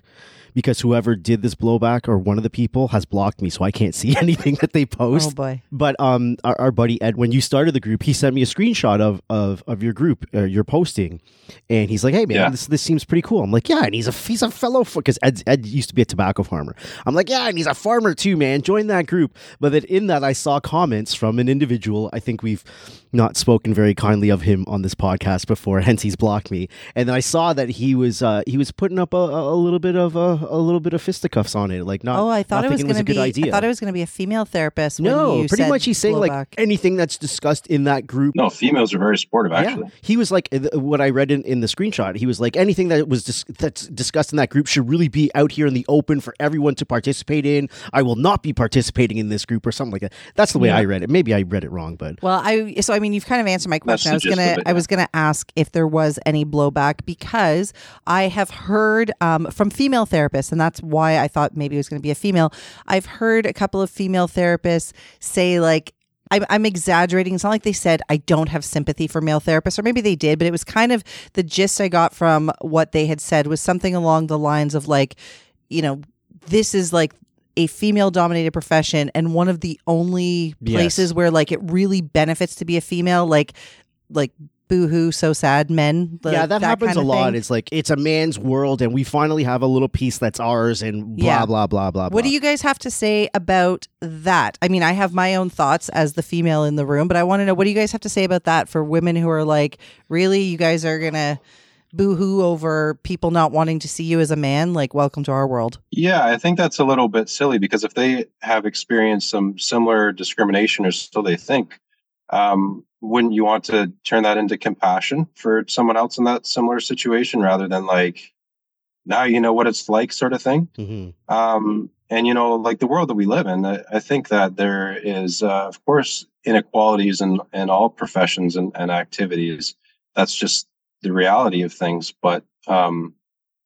A: because whoever did this blowback or one of the people has blocked me, so I can't see *laughs* anything that they post.
B: Oh
A: post.
B: boy.
A: But um, our, our buddy Ed, when you started the group, he sent me a screenshot of of, of your group, uh, your posting, and he's like, "Hey man,
C: Yeah.
A: this this seems pretty cool." I'm like, "Yeah," and he's a he's a fellow because Ed Ed used to be a tobacco farmer. I'm like, "Yeah," and he's a farmer too, man. Join that group. But then in that, I saw comments from an individual. I think we've not spoken very kindly of him on this podcast before, hence he's blocked me. And then I saw that he was uh, he was putting up a, a a little bit of a, a little bit of fisticuffs on it, like not.
B: Oh, I thought
A: not
B: it was going to
A: a good
B: be.
A: idea.
B: I thought it was going to be a female therapist. when
A: No,
B: you
A: pretty
B: said
A: much he's saying like anything that's discussed in that group.
C: No, females are very supportive actually.
A: Yeah, he was like what I read in, in the screenshot. He was like anything that was dis- that's discussed in that group should really be out here in the open for everyone to participate in. I will not be participating in this group or something like that. That's the way
C: Yeah.
A: I read it. Maybe I read it wrong, but
B: Well, I so I mean you've kind of answered my
C: That's
B: question. I was gonna
C: of it,
B: I was gonna ask if there was any blowback because I have heard um, from female therapists, and that's why I thought maybe it was going to be a female. I've heard a couple of female therapists say like. I'm, I'm exaggerating. It's not like they said I don't have sympathy for male therapists, or maybe they did, but it was kind of the gist I got from what they had said was something along the lines of like, you know, this is like a female dominated profession and one of the only
A: Yes.
B: places where like it really benefits to be a female like like boohoo, so sad men. the-
A: yeah, that, happens
B: kind
A: a lot.
B: thing.
A: It's like it's a man's world, and we finally have a little piece that's ours, and blah
B: Yeah.
A: blah blah blah.
B: What do you guys have to say about that? I mean, I have my own thoughts as the female in the room, but I want to know what do you guys have to say about that for women who are like, really, you guys are gonna boo-hoo over people not wanting to see you as a man? Like, welcome to our world.
C: Yeah, I think that's a little bit silly because if they have experienced some similar discrimination, or so they think, um, wouldn't you want to turn that into compassion for someone else in that similar situation rather than like, now you know what it's like, sort of thing?
A: Mhm.
C: um, and you know like the world that we live in i, I think that there is uh, of course inequalities in, in all professions and, and activities that's just the reality of things but um,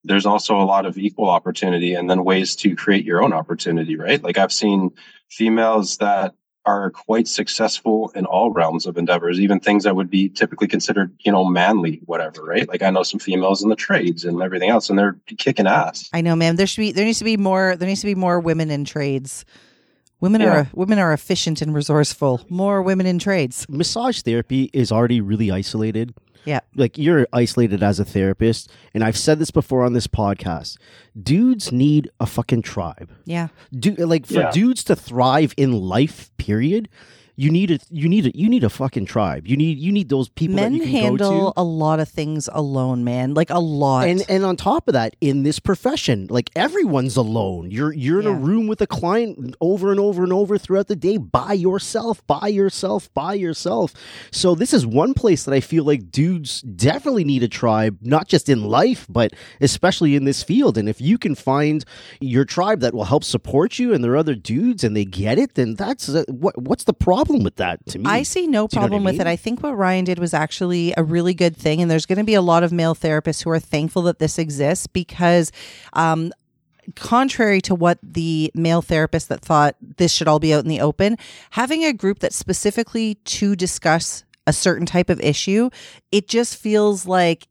C: there's also a lot of equal opportunity and then ways to create your own opportunity right like i've seen females that are quite successful in all realms of endeavors even things that would be typically considered you know manly whatever right like i know some females in the trades and everything else and they're kicking ass
B: I know, man. There should be there needs to be more there needs to be more women in trades. Women
C: Yeah.
B: are women are efficient and resourceful. More women in trades.
A: Massage therapy is already really isolated.
B: Yeah.
A: Like you're isolated as a therapist, and I've said this before on this podcast. Dudes need a fucking tribe.
B: Yeah.
A: Do like for
C: Yeah.
A: dudes to thrive in life, period. You need a you need a you need a fucking tribe. You need you need those people
B: Men
A: that you can
B: handle
A: go to.
B: a lot of things alone, man. Like a lot.
A: And and on top of that, in this profession, like everyone's alone. You're you're in a room with a client over and over and over throughout the day by yourself, by yourself, by yourself. So this is one place that I feel like dudes definitely need a tribe, not just in life, but especially in this field. And if you can find your tribe that will help support you, and there are other dudes, and they get it, then that's uh, what what's the problem with that to me?
B: I see no
A: Do you know I
B: problem with it. I think what Ryan did was actually a really good thing, and there's going to be a lot of male therapists who are thankful that this exists because. Um, Contrary to what the male therapist that thought this should all be out in the open, having a group that's specifically to discuss a certain type of issue, it just feels like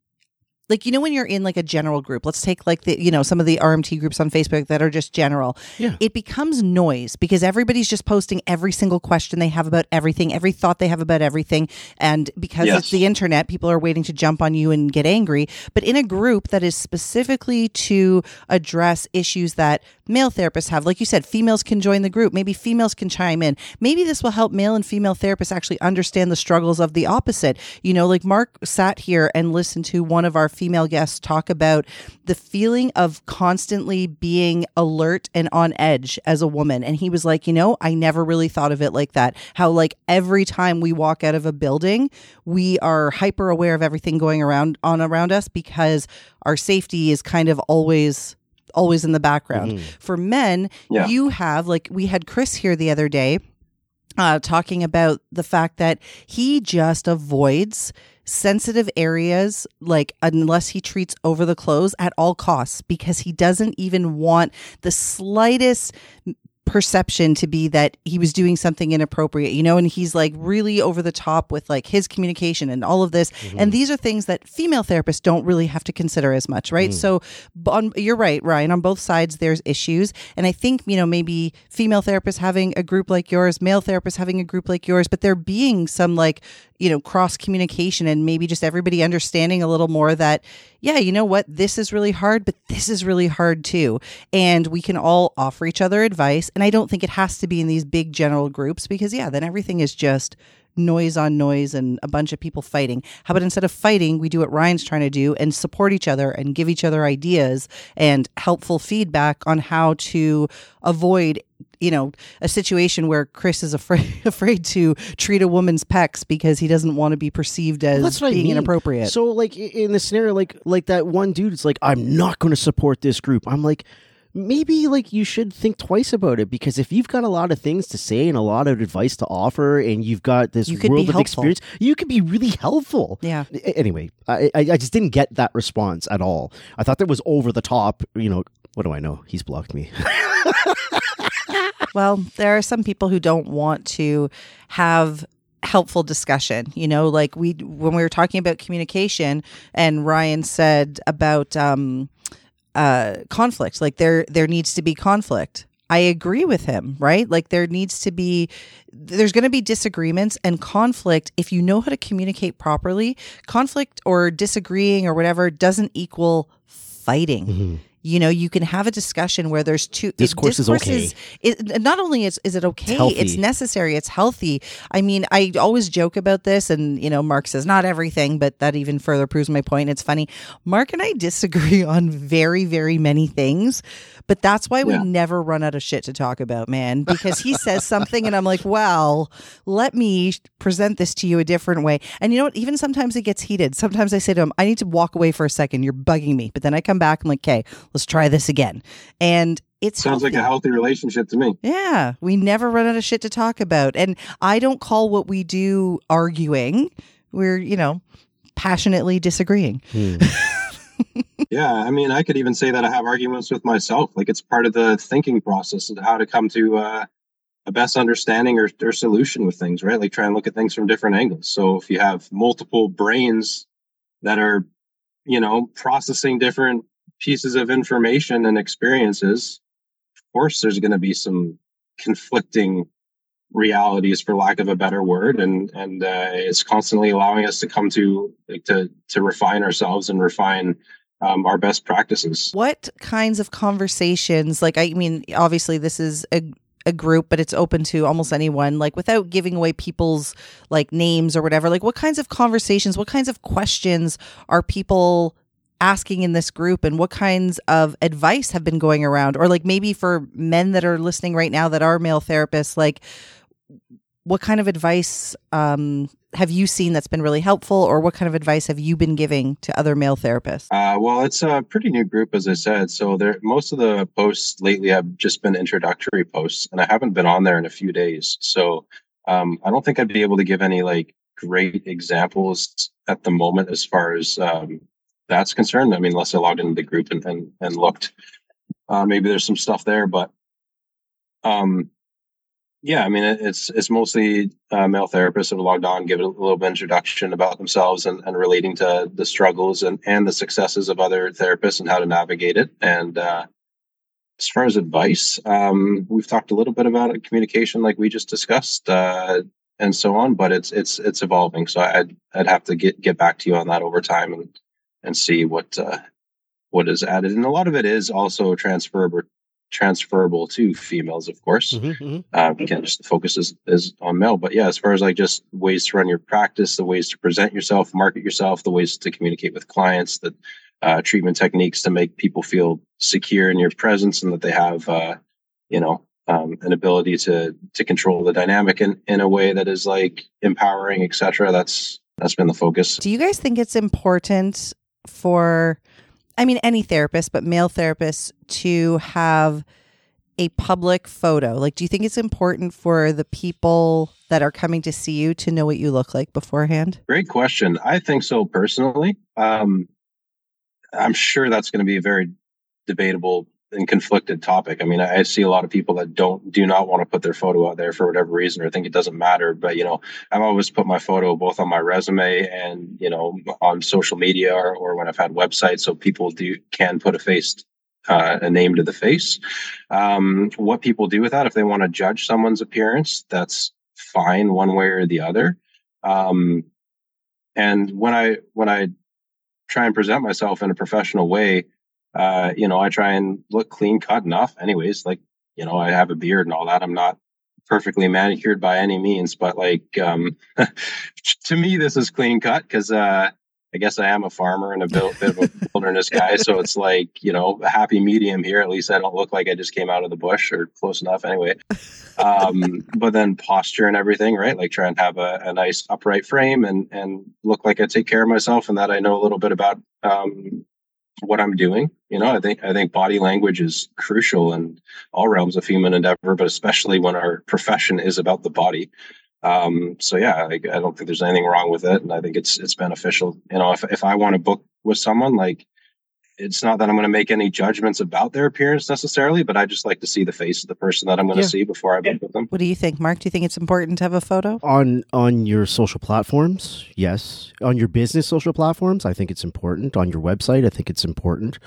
B: like you know when you're in like a general group let's take like the you know some of the rmt groups on facebook that are just general
A: Yeah.
B: it becomes noise because everybody's just posting every single question they have about everything every thought they have about everything and because
C: Yes.
B: it's the internet people are waiting to jump on you and get angry but in a group that is specifically to address issues that male therapists have. Like you said females can join the group. Maybe females can chime in. Maybe this will help male and female therapists actually understand the struggles of the opposite. You know like mark sat here and listened to one of our female guests talk about the feeling of constantly being alert and on edge as a woman. And he was like you know i never really thought of it like that. How like every time we walk out of a building we are hyper aware of everything going around on around us because our safety is kind of always always in the background for men
C: Yeah.
B: you have like we had chris here the other day uh, talking about the fact that he just avoids sensitive areas like unless he treats over the clothes at all costs because he doesn't even want the slightest perception to be that he was doing something inappropriate you know and he's like really over the top with like his communication and all of this. Mm-hmm. And these are things that female therapists don't really have to consider as much right? Mm. So on, you're right ryan on both sides there's issues. And i think you know maybe female therapists having a group like yours male therapists having a group like yours but there being some like you know cross communication and maybe just everybody understanding a little more that yeah you know what? This is really hard but this is really hard too. And we can all offer each other advice. And i don't think it has to be in these big general groups because yeah then everything is just noise on noise and a bunch of people fighting. How about instead of fighting we do what ryan's trying to do and support each other and give each other ideas and helpful feedback on how to avoid you know a situation where chris is afraid *laughs* afraid to treat a woman's pecs because he doesn't want to be perceived as
A: Well, that's
B: being
A: I mean.
B: inappropriate
A: So, like in the scenario, like like that one dude, it's like I'm not going to support this group. I'm like, maybe like you should think twice about it because if you've got a lot of things to say and a lot of advice to offer, and you've got this
B: You
A: world of experience, you could be really helpful.
B: yeah
A: Anyway, I, I I just didn't get that response at all. I thought that was over the top. You know, what do I know? He's blocked me. *laughs*
B: Well, there are some people who don't want to have helpful discussion. You know, like we when we were talking about communication, and Ryan said about um, uh, conflict. Like there there needs to be conflict. I agree with him, right? Like there needs to be there's going to be disagreements and conflict if you know how to communicate properly. Conflict or disagreeing or whatever doesn't equal fighting.
A: Mm-hmm.
B: You know, you can have a discussion where there's two
A: Discourse is okay.
B: Is, it, not only is, is it okay,
A: healthy.
B: it's necessary, it's healthy. I mean, I always joke about this, and you know, Mark says not everything, but that even further proves my point. It's funny. Mark and I disagree *laughs* on very, very many things, but that's why we never run out of shit to talk about, man. Because he says something, and I'm like, well, let me present this to you a different way. And you know what? Even sometimes it gets heated. Sometimes I say to him, I need to walk away for a second. You're bugging me. But then I come back. I'm like, okay, let's try this again. And it
C: Sounds like a
B: healthy.
C: healthy relationship to me.
B: Yeah, we never run out of shit to talk about. And I don't call what we do arguing. We're, you know, passionately disagreeing.
A: Hmm. *laughs*
C: Yeah, I mean, I could even say that I have arguments with myself. Like it's part of the thinking process of how to come to uh, a best understanding or, or solution with things, right? Like try and look at things from different angles. So if you have multiple brains that are, you know, processing different pieces of information and experiences, of course, there's going to be some conflicting realities for lack of a better word and and uh, it's constantly allowing us to come to like to to refine ourselves and refine um, our best practices.
B: What kinds of conversations, like, I mean, obviously this is a, a group, but it's open to almost anyone, like, without giving away people's, like, names or whatever, like, what kinds of conversations, what kinds of questions are people asking in this group and what kinds of advice have been going around? Or like maybe for men that are listening right now that are male therapists like what kind of advice um, have you seen that's been really helpful or what kind of advice have you been giving to other male therapists?
C: Uh, well it's a pretty new group as i said. So there most of the posts lately have just been introductory posts and i haven't been on there in a few days. So um, i don't think i'd be able to give any like great examples at the moment as far as um, that's concerned. I mean unless i logged into the group and and, and looked. Uh, maybe there's some stuff there but um yeah i mean it's it's mostly uh, male therapists have logged on give it a little bit of introduction about themselves and, and relating to the struggles and, and the successes of other therapists and how to navigate it. And uh, as far as advice um, we've talked a little bit about it, communication like we just discussed uh, and so on but it's it's it's evolving. So i'd i'd have to get get back to you on that over time and and see what uh, what is added. And a lot of it is also transferable transferable to females of course
A: Mhm, mhm.
C: uh, again, just the focus is, is on male. But yeah, as far as like just ways to run your practice, the ways to present yourself, market yourself, the ways to communicate with clients, the uh, treatment techniques to make people feel secure in your presence and that they have, uh, you know, um, an ability to to control the dynamic in, in a way that is like empowering, etc. That's that's been the focus.
B: Do you guys think it's important for, I mean, any therapist, but male therapists to have a public photo? Like, do you think it's important for the people that are coming to see you to know what you look like beforehand?
C: Great question. I think so personally. Um, I'm sure that's going to be a very debatable and conflicted topic. I mean, I, see a lot of people that don't do not want to put their photo out there for whatever reason or think it doesn't matter. But you know, I've always put my photo both on my resume and you know on social media or, or when I've had websites, so people do can put a face. Uh, a name to the face. Um, what people do with that, if they want to judge someone's appearance, that's fine, one way or the other. Um, and when I when I try and present myself in a professional way, uh, you know, I try and look clean cut enough. Anyways, like you know, I have a beard and all that. I'm not perfectly manicured by any means, but like um, *laughs* to me, this is clean cut because uh, I guess I am a farmer and a bit, bit of a wilderness *laughs* guy. So it's like you know, a happy medium here. At least I don't look like I just came out of the bush or close enough, anyway. Um, *laughs* but then posture and everything, right? Like try and have a, a nice upright frame and and look like I take care of myself and that I know a little bit about um, what I'm doing. You know, I think I think body language is crucial in all realms of human endeavor, but especially when our profession is about the body. Um, so yeah, I, I don't think there's anything wrong with it, and I think it's it's beneficial. You know, if if I want to book with someone, like it's not that I'm going to make any judgments about their appearance necessarily, but I just like to see the face of the person that I'm going to see before I meet with them.
B: What do you think, Mark? Do you think it's important to have a photo?
A: on on your social platforms yes on your business social platforms i think it's important on your website i think it's important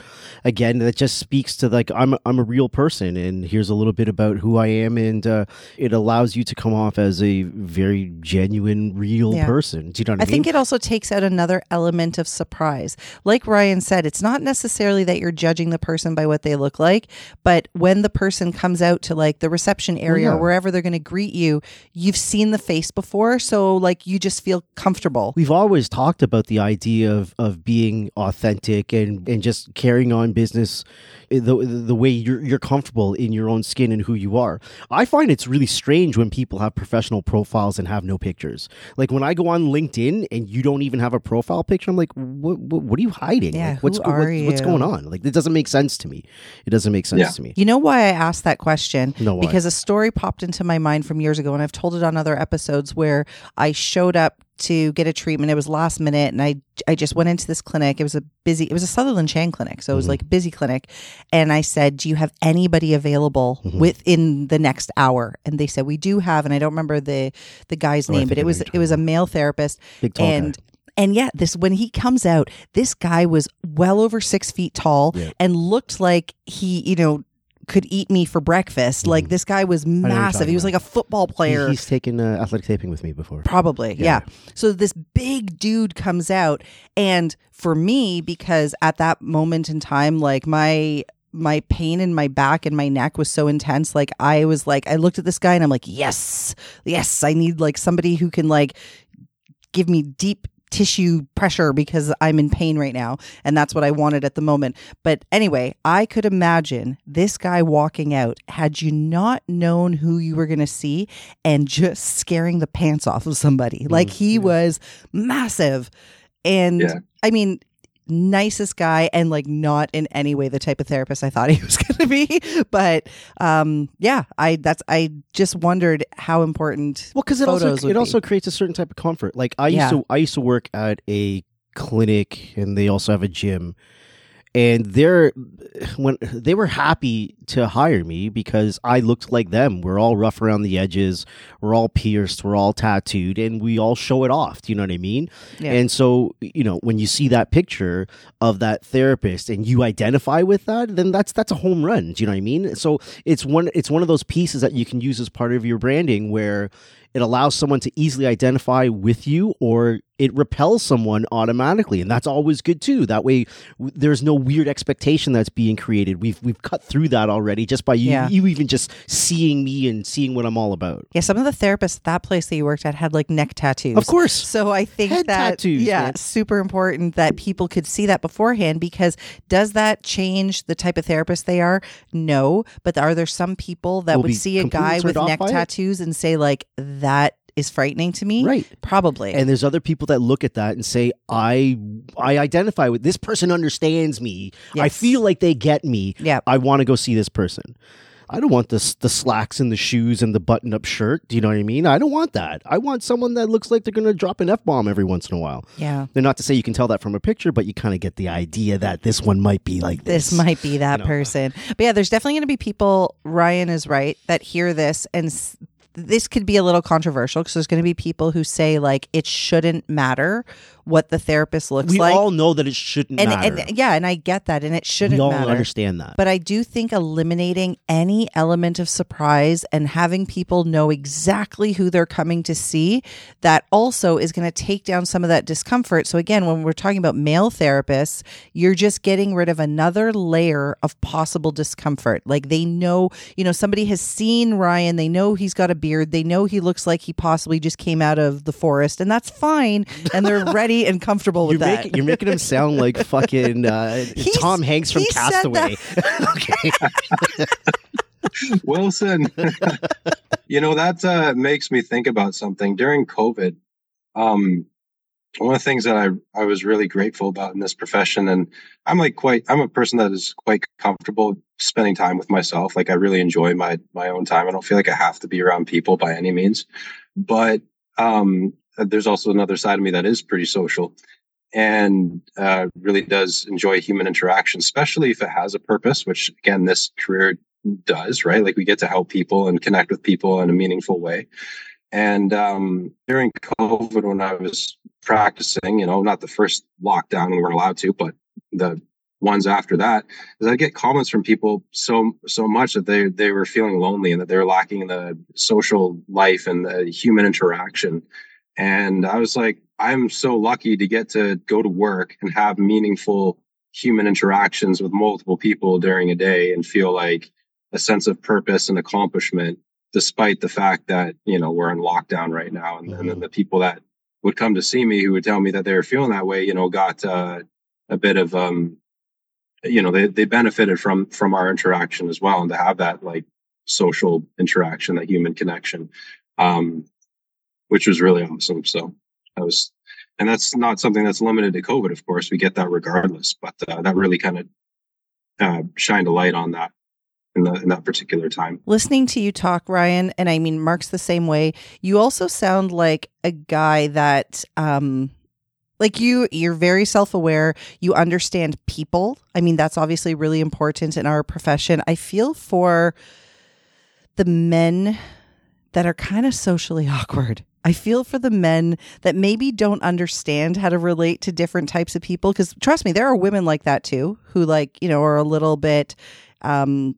A: again that just speaks to like i'm i'm a real person and here's a little bit about who i am and uh, it allows you to come off as a very genuine real
B: Yeah.
A: person do you know what i,
B: I
A: mean
B: think it also takes out another element of surprise. Like Ryan said, it's not necessarily that you're judging the person by what they look like, but when the person comes out to like the reception area
A: yeah.
B: or wherever they're going to greet you, you've seen the face before, so like you just feel comfortable.
A: We've always talked about the idea of, of being authentic and, and just carrying on business eh, the, the way you're, you're comfortable in your own skin and who you are. I find it's really strange when people have professional profiles and have no pictures. Like when I go on LinkedIn and you don't even have a profile picture, I'm like, what, what, what are you hiding?
B: Yeah,
A: like, what's,
B: who are
A: what's
B: you?
A: Going on? Like, it doesn't make sense to me. It doesn't make sense
C: Yeah.
A: to me.
B: You know why I asked that question?
A: No, why?
B: Because a story popped into my mind from years ago, and I've told it on other episodes where I showed up to get a treatment. It was last minute, and I I just went into this clinic. It was a busy. It was a Sutherland Chan clinic, so it was
A: Mhm.
B: like a busy clinic. And I said, "Do you have anybody available
A: Mhm.
B: within the next hour?" And they said, "We do have." And I don't remember the the guy's
A: Oh,
B: name, but it was it was a male therapist,
A: Big tall
B: and
A: guy.
B: And yeah, this when he comes out, this guy was well over six feet tall
A: Yeah.
B: and looked like he, you know, could eat me for breakfast. Like
A: Mhm.
B: this guy was
A: know what you're
B: massive. He was
A: about.
B: like a football
A: He-
B: player.
A: he's taken uh, athletic taping with me before.
B: Probably, yeah.
A: Yeah.
B: So this big dude comes out, and for me, because at that moment in time, like my my pain in my back and my neck was so intense. Like I was like, I looked at this guy and I'm like, yes, yes, I need like somebody who can like give me deep tissue pressure because I'm in pain right now. And that's what I wanted at the moment. But anyway, I could imagine this guy walking out had you not known who you were going to see and just scaring the pants off of somebody. Like mm, he
A: yeah.
B: was massive. And
C: Yeah.
B: I mean, nicest guy and like not in any way the type of therapist I thought he *laughs* was going to be. But um yeah, I that's I just wondered how important
A: Well, because it also it
B: be.
A: also creates a certain type of comfort. Like I used
B: Yeah.
A: to I used to work at a clinic, and they also have a gym. And they're when they were happy to hire me because I looked like them. We're all rough around the edges. We're all pierced. We're all tattooed, and we all show it off. Do you know what I mean?
B: Yeah.
A: And so, you know, when you see that picture of that therapist and you identify with that, then that's that's a home run. Do you know what I mean? So it's one it's one of those pieces that you can use as part of your branding where it allows someone to easily identify with you or it repels someone automatically and that's always good too that way w- there's no weird expectation that's being created we've we've cut through that already just by you
B: Yeah.
A: you even just seeing me and seeing what I'm all about
B: Yeah, some of the therapists at that place that you worked at had like neck tattoos.
A: of course
B: So I think
A: Head
B: that
A: tattoos,
B: yeah,
A: man.
B: super important that people could see that beforehand because does that change the type of therapist they are? No, but are there some people that
A: Will
B: would see a guy with neck
A: by it?
B: tattoos and say like that is frightening to me?
A: right
B: Probably.
A: and there's other people that look at that and say i i identify with this person understands me i feel like they get me
B: yeah.
A: i want to go see this person i don't want the the slacks and the shoes and the button up shirt do you know what i mean i don't want that i want someone that looks like they're going to drop an f-bomb every once in a while
B: Yeah.
A: they're not to say you can tell that from a picture but you kind of get the idea that this one might be like this,
B: this might be that
A: you know.
B: person. But yeah, there's definitely going to be people, Ryan is right, that hear this and this could be a little controversial because there's going to be people who say like it shouldn't matter what the therapist looks
A: we
B: like.
A: We all know that it shouldn't
B: and,
A: matter
B: and yeah, and I get that, and it shouldn't
A: we all
B: matter.
A: understand that
B: But I do think eliminating any element of surprise and having people know exactly who they're coming to see, that also is going to take down some of that discomfort. So, again, when we're talking about male therapists, you're just getting rid of another layer of possible discomfort. Like they know, you know, somebody has seen Ryan, they know he's got a beard, they know he looks like he possibly just came out of the forest, and that's fine. And they're *laughs* ready and comfortable with
A: you're
B: that.
A: making, you're making him sound like *laughs* fucking uh, Tom Hanks from Castaway. *laughs*
C: Wilson. you know, that uh, makes me think about something. During COVID, um, one of the things that I, I was really grateful about in this profession, and I'm like quite, I'm a person that is quite comfortable spending time with myself. Like I really enjoy my my own time. I don't feel like I have to be around people by any means. But um, there's also another side of me that is pretty social. and uh, really does enjoy human interaction, especially if it has a purpose, which again, this career does, right? Like we get to help people and connect with people in a meaningful way. And um, during COVID, when I was practicing, you know, not the first lockdown we weren't allowed to, but the ones after that, is I get comments from people so so much that they they were feeling lonely and that they were lacking the social life and the human interaction. And I was like, I'm so lucky to get to go to work and have meaningful human interactions with multiple people during a day and feel like a sense of purpose and accomplishment despite the fact that you know we're in lockdown right now and, mm-hmm. and then the people that would come to see me who would tell me that they were feeling that way you know got uh, a bit of um you know they, they benefited from from our interaction as well and to have that like social interaction that human connection um which was really awesome. So I was and that's not something that's limited to covid of course. We get that regardless but uh, that really kind of uh, shined a light on that in, the, in that particular time.
B: Listening to you talk, Ryan, and I mean, Mark's the same way. You also sound like a guy that, um, like you, you're very self aware. You understand people. I mean, that's obviously really important in our profession. I feel for the men that are kind of socially *laughs* awkward. I feel for the men that maybe don't understand how to relate to different types of people. Because trust me, there are women like that too, who like, you know, are a little bit um,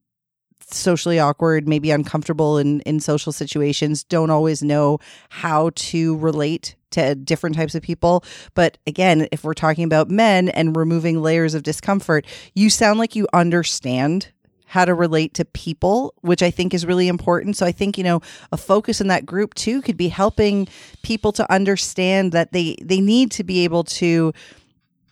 B: socially awkward, maybe uncomfortable in, in social situations, don't always know how to relate to different types of people. But again, if we're talking about men and removing layers of discomfort, you sound like you understand how to relate to people, which I think is really important. So I think, you know, a focus in that group too could be helping people to understand that they they need to be able to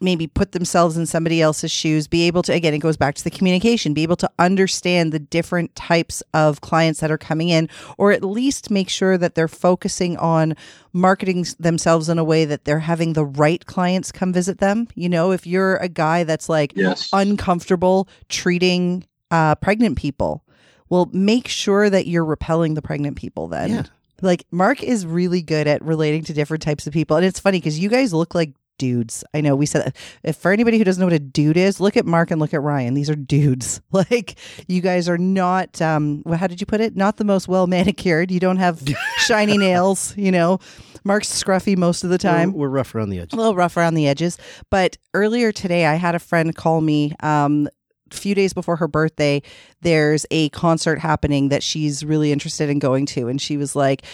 B: maybe put themselves in somebody else's shoes, be able to, again, it goes back to the communication, be able to understand the different types of clients that are coming in, or at least make sure that they're focusing on marketing themselves in a way that they're having the right clients come visit them. You know, if you're a guy that's like
C: yes.
B: uncomfortable treating uh, pregnant people, well, make sure that you're repelling the pregnant people then. Yeah. Like Mark is really good at relating to different types of people. And it's funny because you guys look like dudes. I know we said if for anybody who doesn't know what a dude is, look at Mark and look at Ryan. These are dudes. *laughs* Like you guys are not um how did you put it? Not the most well manicured. You don't have *laughs* shiny nails, you know. Mark's scruffy most of the time.
A: We're, we're rough around the edges.
B: A little rough around the edges. But earlier today I had a friend call me um a few days before her birthday, there's a concert happening that she's really interested in going to. And she was like,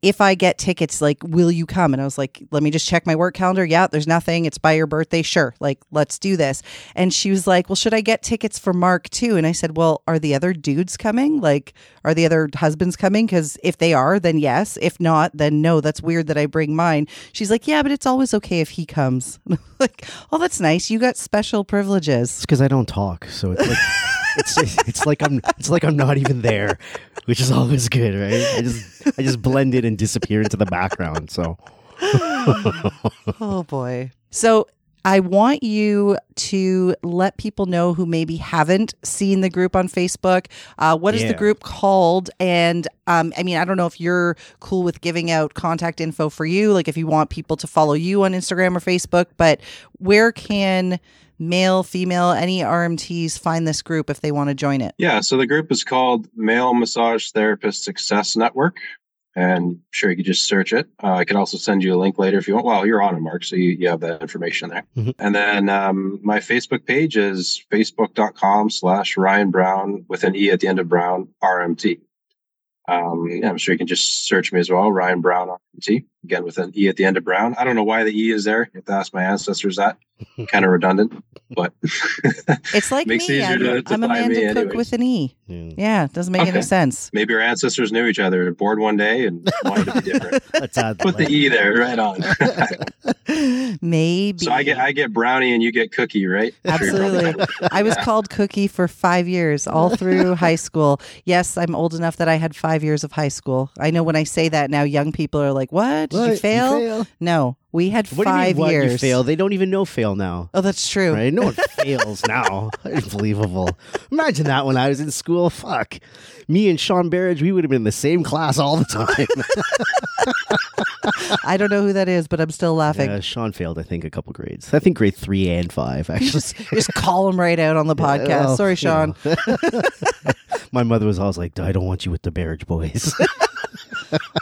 B: if I get tickets, like, will you come? And I was like, let me just check my work calendar. Yeah, there's nothing. It's by your birthday. Sure. Like, let's do this. And she was like, well, should I get tickets for Mark too? And I said, well, are the other dudes coming? Like, are the other husbands coming? Because if they are, then yes. If not, then no. That's weird that I bring mine. She's like, yeah, but it's always okay if he comes. *laughs* like, oh, that's nice. You got special privileges.
A: It's because I don't talk. So it's like. *laughs* it's it's like I'm it's like I'm not even there, which is always good, right? I just I just blend in and disappear into the background. So,
B: oh boy. So I want you to let people know who maybe haven't seen the group on Facebook. Uh, what is yeah. the group called? And um, I mean, I don't know if you're cool with giving out contact info for you, like if you want people to follow you on Instagram or Facebook, but where can male, female, any RMTs find this group if they want to join it?
C: Yeah, so the group is called Male Massage Therapist Success Network. And sure, you could just search it. Uh, I can also send you a link later if you want. Well, you're on it, Mark, so you, you have that information there. Mm-hmm. And then um, my Facebook page is facebook.com slash Ryan Brown with an E at the end of Brown RMT. Um, yeah, I'm sure you can just search me as well, Ryan Browne RMT, again with an E at the end of Brown. I don't know why the E is there. You have to ask my ancestors that. *laughs* kind of redundant, but *laughs*
B: it's like me. I'm, to, to I'm Amanda Cooke anyways. with an E. Yeah, yeah it doesn't make okay. any sense.
C: Maybe our ancestors knew each other, bored one day, and wanted to be different. *laughs* Let's add Put the E there, right on.
B: Maybe.
C: So I get I get brownie and you get cookie, right?
B: Absolutely. I was called Cookie for five years, all through high school. Yes, I'm old enough that I had five years of high school. I know when I say that now, young people are like, "What? What? Did you fail? You fail? No, we had
A: what
B: five
A: do you
B: mean,
A: years.
B: You
A: fail. They don't even know fail now.
B: Oh, that's true.
A: Right? No one *laughs* fails now. Unbelievable. Imagine that when I was in school. Fuck. Me and Sean Barrage, we would have been in the same class all the time. *laughs*
B: I don't know who that is, but I'm still laughing.
A: Uh, Sean failed, I think, a couple grades. I think grade three and five, actually.
B: just, call him right out on the *laughs* podcast.
A: Well,
B: Sorry,
A: you
B: Sean.
A: My mother was always like, I don't want you with the marriage boys.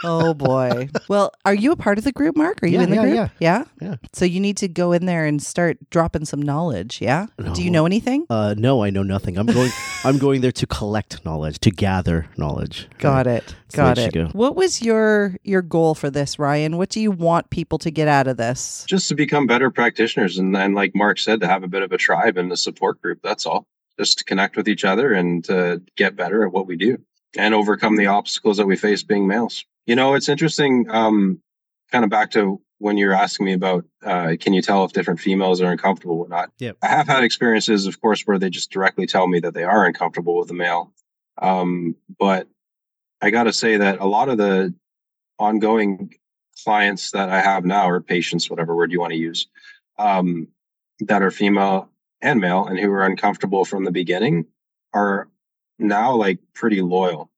B: Oh boy. Well, are you a part of the group, Mark? Are you
A: Yeah,
B: in the
A: yeah,
B: group?
A: yeah.
B: Yeah.
A: Yeah.
B: So you need to go in there and start dropping some knowledge. Yeah. Do you know anything?
A: uh, no, I know nothing. I'm going. I'm going there to collect knowledge, to gather knowledge.
B: Got it.
A: the way
B: Got
A: it
B: it.
A: go.
B: What was your your goal for this, Ryan? What do you want people to get out of this?
C: just to become better practitioners and then like mark said to have a bit of a tribe and a support group that's all just to connect with each other and to get better at what we do and overcome the obstacles that we face being males. You know it's interesting um kind of back to when you're asking me about uh can you tell if different females are uncomfortable or not?
A: Yep.
C: i have had experiences of course where they just directly tell me that they are uncomfortable with a male. Um but i gotta say that a lot of the ongoing clients that I have now, or patients, whatever word you want to use, um, that are female and male and who are uncomfortable from the beginning are now like pretty loyal.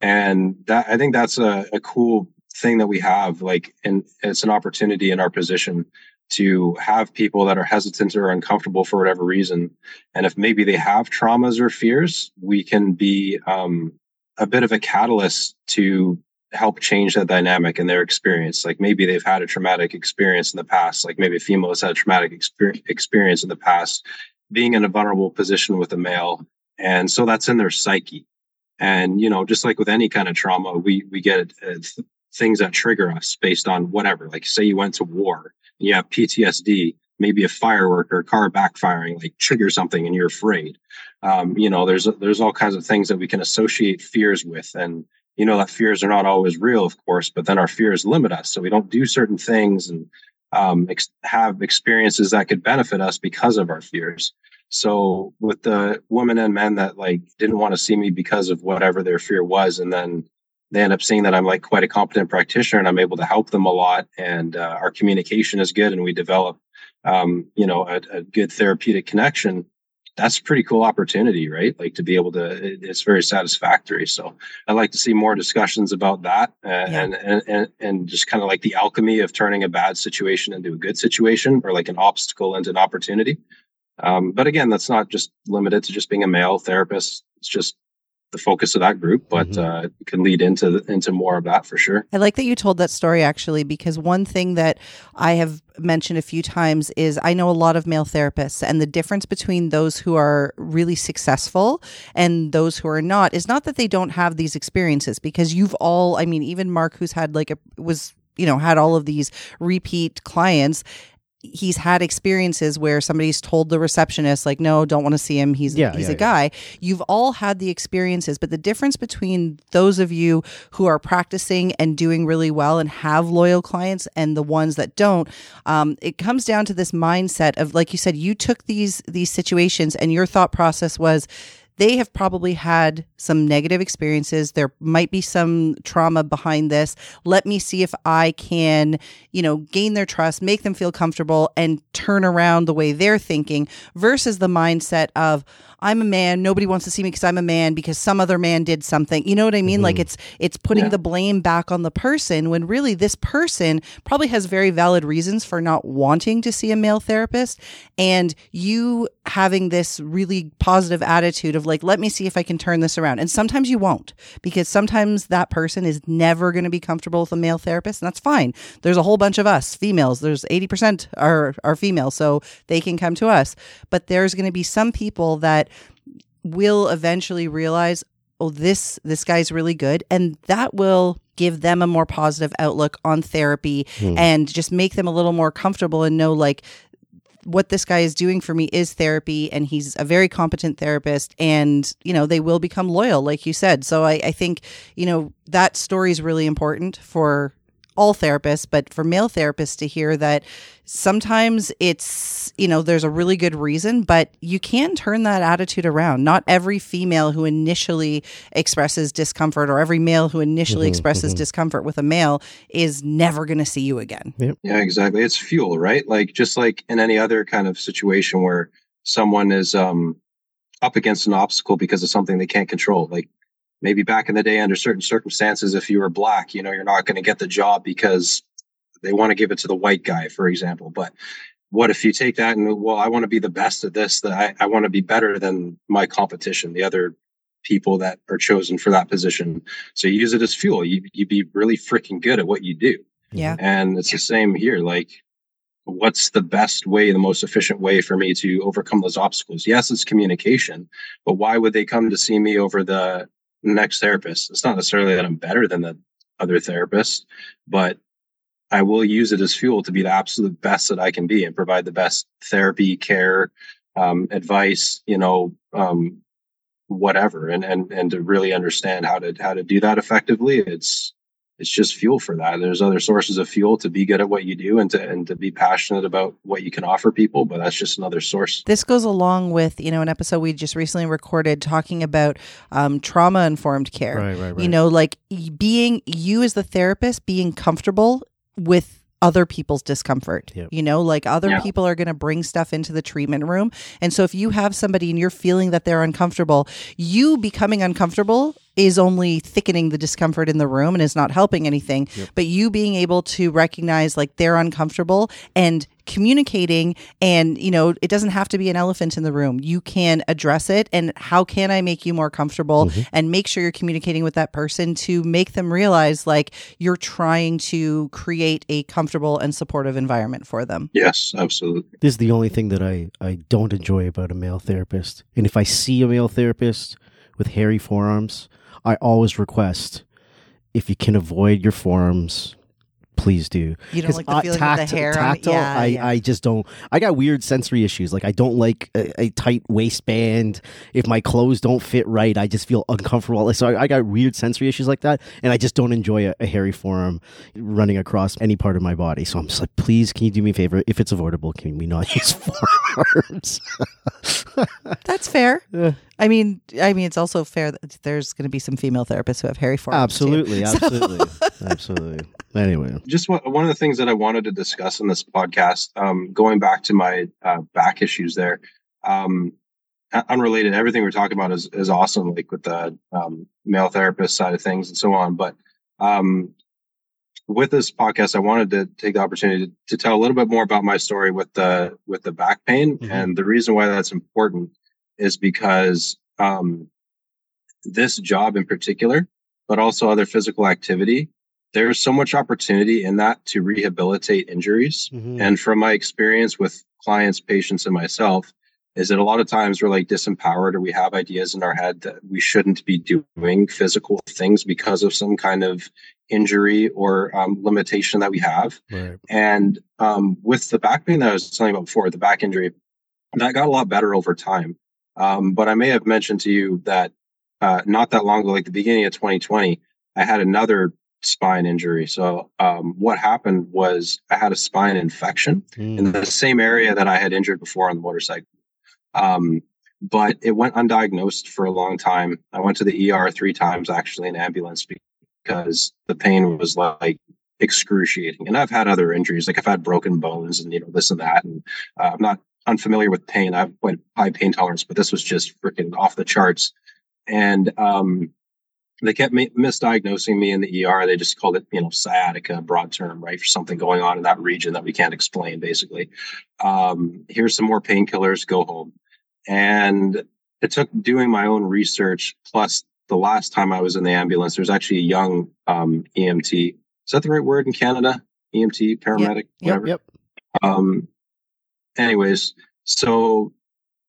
C: And that I think that's a, a cool thing that we have. Like, and it's an opportunity in our position to have people that are hesitant or uncomfortable for whatever reason. And if maybe they have traumas or fears, we can be um, a bit of a catalyst to help change that dynamic in their experience. Like maybe they've had a traumatic experience in the past, like maybe a female has had a traumatic exper- experience in the past, being in a vulnerable position with a male. And so that's in their psyche. And, you know, just like with any kind of trauma, we, we get uh, th- things that trigger us based on whatever. Like say you went to war and you have PTSD, maybe a firework or a car backfiring, like trigger something and you're afraid. Um, you know, there's, there's all kinds of things that we can associate fears with. And, you know that fears are not always real of course but then our fears limit us so we don't do certain things and um, ex- have experiences that could benefit us because of our fears so with the women and men that like didn't want to see me because of whatever their fear was and then they end up seeing that i'm like quite a competent practitioner and i'm able to help them a lot and uh, our communication is good and we develop um, you know a, a good therapeutic connection that's a pretty cool opportunity, right? Like to be able to, it- it's very satisfactory. So I'd like to see more discussions about that uh, and, and, and, and just kind of like the alchemy of turning a bad situation into a good situation or like an obstacle into an opportunity. Um, but again, that's not just limited to just being a male therapist. It's just the focus of that group, but
A: Mhm.
C: uh, it can lead into, into more of that for sure.
B: I like that you told that story actually, because one thing that I have mentioned a few times is I know a lot of male therapists, and the difference between those who are really successful and those who are not is not that they don't have these experiences, because you've all, I mean, even Mark, who's had like a, was, you know, had all of these repeat clients. He's had experiences where somebody's told the receptionist, like, no, don't want to see him. He's
A: Yeah,
B: he's
A: yeah,
B: a guy. You've all had the experiences, but the difference between those of you who are practicing and doing really well and have loyal clients and the ones that don't, um, it comes down to this mindset of, like you said, you took these these situations and your thought process was they have probably had some negative experiences. There might be some trauma behind this. Let me see if I can, you know, gain their trust, make them feel comfortable, and turn around the way they're thinking versus the mindset of, I'm a man. Nobody wants to see me because I'm a man because some other man did something. You know what I mean? Like mm-hmm. it's it's putting
C: Yeah.
B: the blame back on the person when really this person probably has very valid reasons for not wanting to see a male therapist and you having this really positive attitude of like let me see if I can turn this around. And sometimes you won't because sometimes that person is never going to be comfortable with a male therapist and that's fine. There's a whole bunch of us females. There's 80% are are female so they can come to us. But there's going to be some people that will eventually realize oh this this guy's really good and that will give them a more positive outlook on therapy
A: Hmm.
B: and just make them a little more comfortable and know like what this guy is doing for me is therapy and he's a very competent therapist and you know they will become loyal like you said. So i, I think you know that story is really important for all therapists but for male therapists to hear that sometimes it's you know there's a really good reason but you can turn that attitude around not every female who initially expresses discomfort or every male who initially
A: Mhm,
B: expresses
A: mhm.
B: discomfort with a male is never going to see you again
C: Yeah, exactly. It's fuel, right? Like just like in any other kind of situation where someone is um up against an obstacle because of something they can't control. Like maybe back in the day under certain circumstances if you were black, you know, you're not going to get the job because they want to give it to the white guy, for example. But what if you take that and well, I want to be the best at this, that I, I want to be better than my competition, the other people that are chosen for that position. So you use it as fuel. You you be really freaking good at what you do.
B: Yeah.
C: And it's the same here. Like, what's the best way, the most efficient way for me to overcome those obstacles? Yes, it's communication, but why would they come to see me over the next therapist? It's not necessarily that I'm better than the other therapist, but I will use it as fuel to be the absolute best that I can be and provide the best therapy, care, um, advice, you know, um, whatever, and and and to really understand how to how to do that effectively. It's it's just fuel for that. There's other sources of fuel to be good at what you do and to and to be passionate about what you can offer people, but that's just another source.
B: This goes along with you know an episode we just recently recorded talking about um, trauma informed care.
A: Right, right, right.
B: You know, like being you as the therapist being comfortable with other people's discomfort.
A: Yep.
B: You know, like other
C: Yeah.
B: people are going to bring stuff into the treatment room. And so if you have somebody and you're feeling that they're uncomfortable, you becoming uncomfortable is only thickening the discomfort in the room and is not helping anything. But you being able to recognize like they're uncomfortable and communicating and you know it doesn't have to be an elephant in the room you can address it and how can i make you more comfortable mm-hmm. and make sure you're communicating with that person to make them realize like you're trying to create a comfortable and supportive environment for them
C: Yes, absolutely.
A: This is the only thing that I, I don't enjoy about a male therapist. And if I see a male therapist with hairy forearms, I always request if you can avoid your forearms, please do.
B: You don't like the feeling of the hair on-
A: tactile,
B: yeah,
A: I,
B: yeah.
A: I just don't. I got weird sensory issues. Like I don't like a, a tight waistband. If my clothes don't fit right, I just feel uncomfortable. So I, I got weird sensory issues like that, and I just don't enjoy a, a hairy forearm running across any part of my body. So I'm just like, please, can you do me a favor? If it's avoidable, can we not use *laughs* forearms?
B: that's fair
A: Yeah.
B: I mean i mean it's also fair that there's going to be some female therapists who have hairy forearms too.
A: absolutely,
B: So-
A: absolutely, *laughs* absolutely. Anyway,
C: Just one, one of the things that I wanted to discuss in this podcast, um, going back to my uh, back issues there, um, unrelated, everything we're talking about is, is awesome, like with the um, male therapist side of things and so on. But um, with this podcast, I wanted to take the opportunity to, to tell a little bit more about my story with the with the back pain,
A: Mhm.
C: and the reason why that's important is because um, this job in particular, but also other physical activity, there's so much opportunity in that to rehabilitate injuries.
A: Mhm.
C: And from my experience with clients, patients, and myself, is that a lot of times we're like disempowered or we have ideas in our head that we shouldn't be doing physical things because of some kind of injury or um, limitation that we have.
A: right.
C: And um, with the back pain that I was telling you about before, the back injury, that got a lot better over time. Um, but I may have mentioned to you that uh, not that long ago, like the beginning of 2020, I had another spine injury. So um, what happened was I had a spine infection
A: Mm.
C: in the same area that I had injured before on the motorcycle. Um, but it went undiagnosed for a long time. I went to the ER three times actually in ambulance because the pain was like excruciating. And I've had other injuries, like I've had broken bones and you know this and that. And uh, I'm not unfamiliar with pain. I have quite high pain tolerance, but this was just freaking off the charts. And um, they kept me, misdiagnosing me in the ER. They just called it, you know, sciatica, broad term, right, for something going on in that region that we can't explain. Basically, um, here's some more painkillers. Go home. And it took doing my own research. Plus, the last time I was in the ambulance, there's actually a young um, EMT. Is that the right word in Canada? EMT, paramedic,
B: Yep,
C: whatever.
A: Yep.
C: Um, anyways, so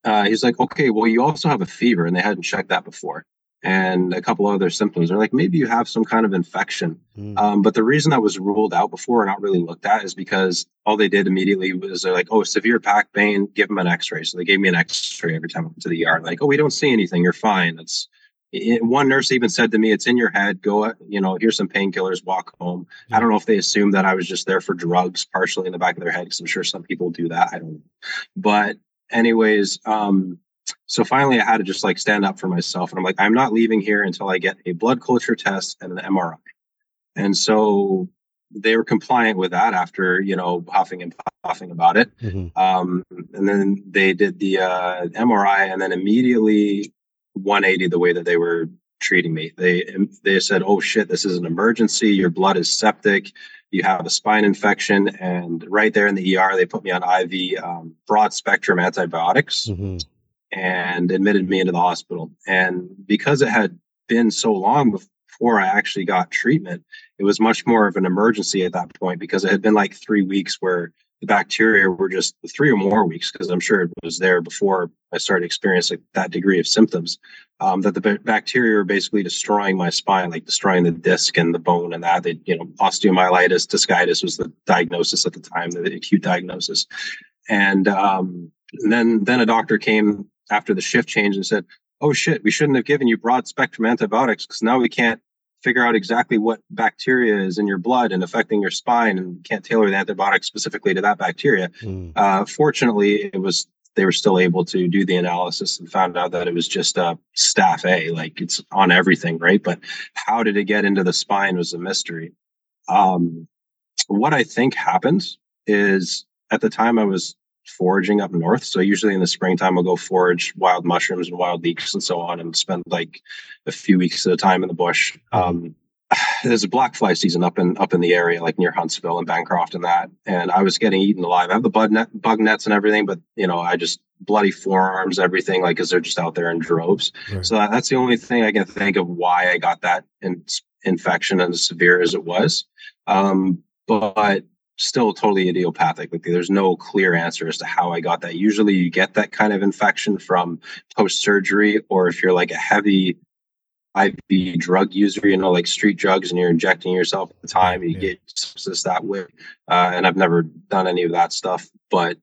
C: uh, he's like, okay, well, you also have a fever, and they hadn't checked that before, and a couple other symptoms. They're like, maybe you have some kind of infection.
A: Mm.
C: Um, but the reason that was ruled out before, and not really looked at, is because all they did immediately was they're like, oh, severe back pain, give them an X-ray. So they gave me an X-ray every time I went to the ER. Like, oh, we don't see anything. You're fine. It's it, one nurse even said to me, "It's in your head. Go, you know, here's some painkillers. Walk home." I don't know if they assumed that I was just there for drugs, partially in the back of their head, because I'm sure some people do that. I don't know. But anyways, um, so finally I had to just like stand up for myself, and I'm like, I'm not leaving here until I get a blood culture test and an MRI. And so they were compliant with that after you know huffing and puffing about it.
A: Mhm.
C: Um, and then they did the uh, MRI, and then immediately 180 the way that they were treating me. They they said, "Oh shit, this is an emergency. Your blood is septic. you have a spine infection. And right there in the ER, they put me on IV um, broad spectrum antibiotics mm-hmm. and admitted me into the hospital. And because it had been so long before I actually got treatment, it was much more of an emergency at that point because it had been like three weeks where the bacteria were just three or more weeks because I'm sure it was there before I started experiencing that degree of symptoms. Um, that the bacteria were basically destroying my spine, like destroying the disc and the bone and that. They, you know, osteomyelitis, discitis was the diagnosis at the time, the acute diagnosis. And, um, and then then a doctor came after the shift change and said, "Oh shit, we shouldn't have given you broad spectrum antibiotics because now we can't figure out exactly what bacteria is in your blood and affecting your spine and can't tailor the antibiotic specifically to that bacteria. Mm. Uh, fortunately, it was they were still able to do the analysis and found out that it was just uh, staph A, like it's on everything, right? But how did it get into the spine was a mystery. Um, what I think happened is at the time I was foraging up north. So usually in the springtime, I'll go forage wild mushrooms and wild leeks and so on, and spend like a few weeks at a time in the bush. Um, *sighs* there's a black fly season up in up in the area, like near Huntsville and Bancroft and that. And I was getting eaten alive. I have the bug net, bug nets and everything, but you know, I just bloody forearms, everything, like because they're just out there in droves. Right. So that, that's the only thing I can think of why I got that in, infection as severe as it was. Um, but still totally idiopathic. Like there's no clear answer as to how I got that. Usually you get that kind of infection from post surgery, or if you're like a heavy IV drug user, you know, like street drugs, and you're injecting yourself at the time, you yeah. get sepsis that way. Uh, and I've never done any of that stuff, but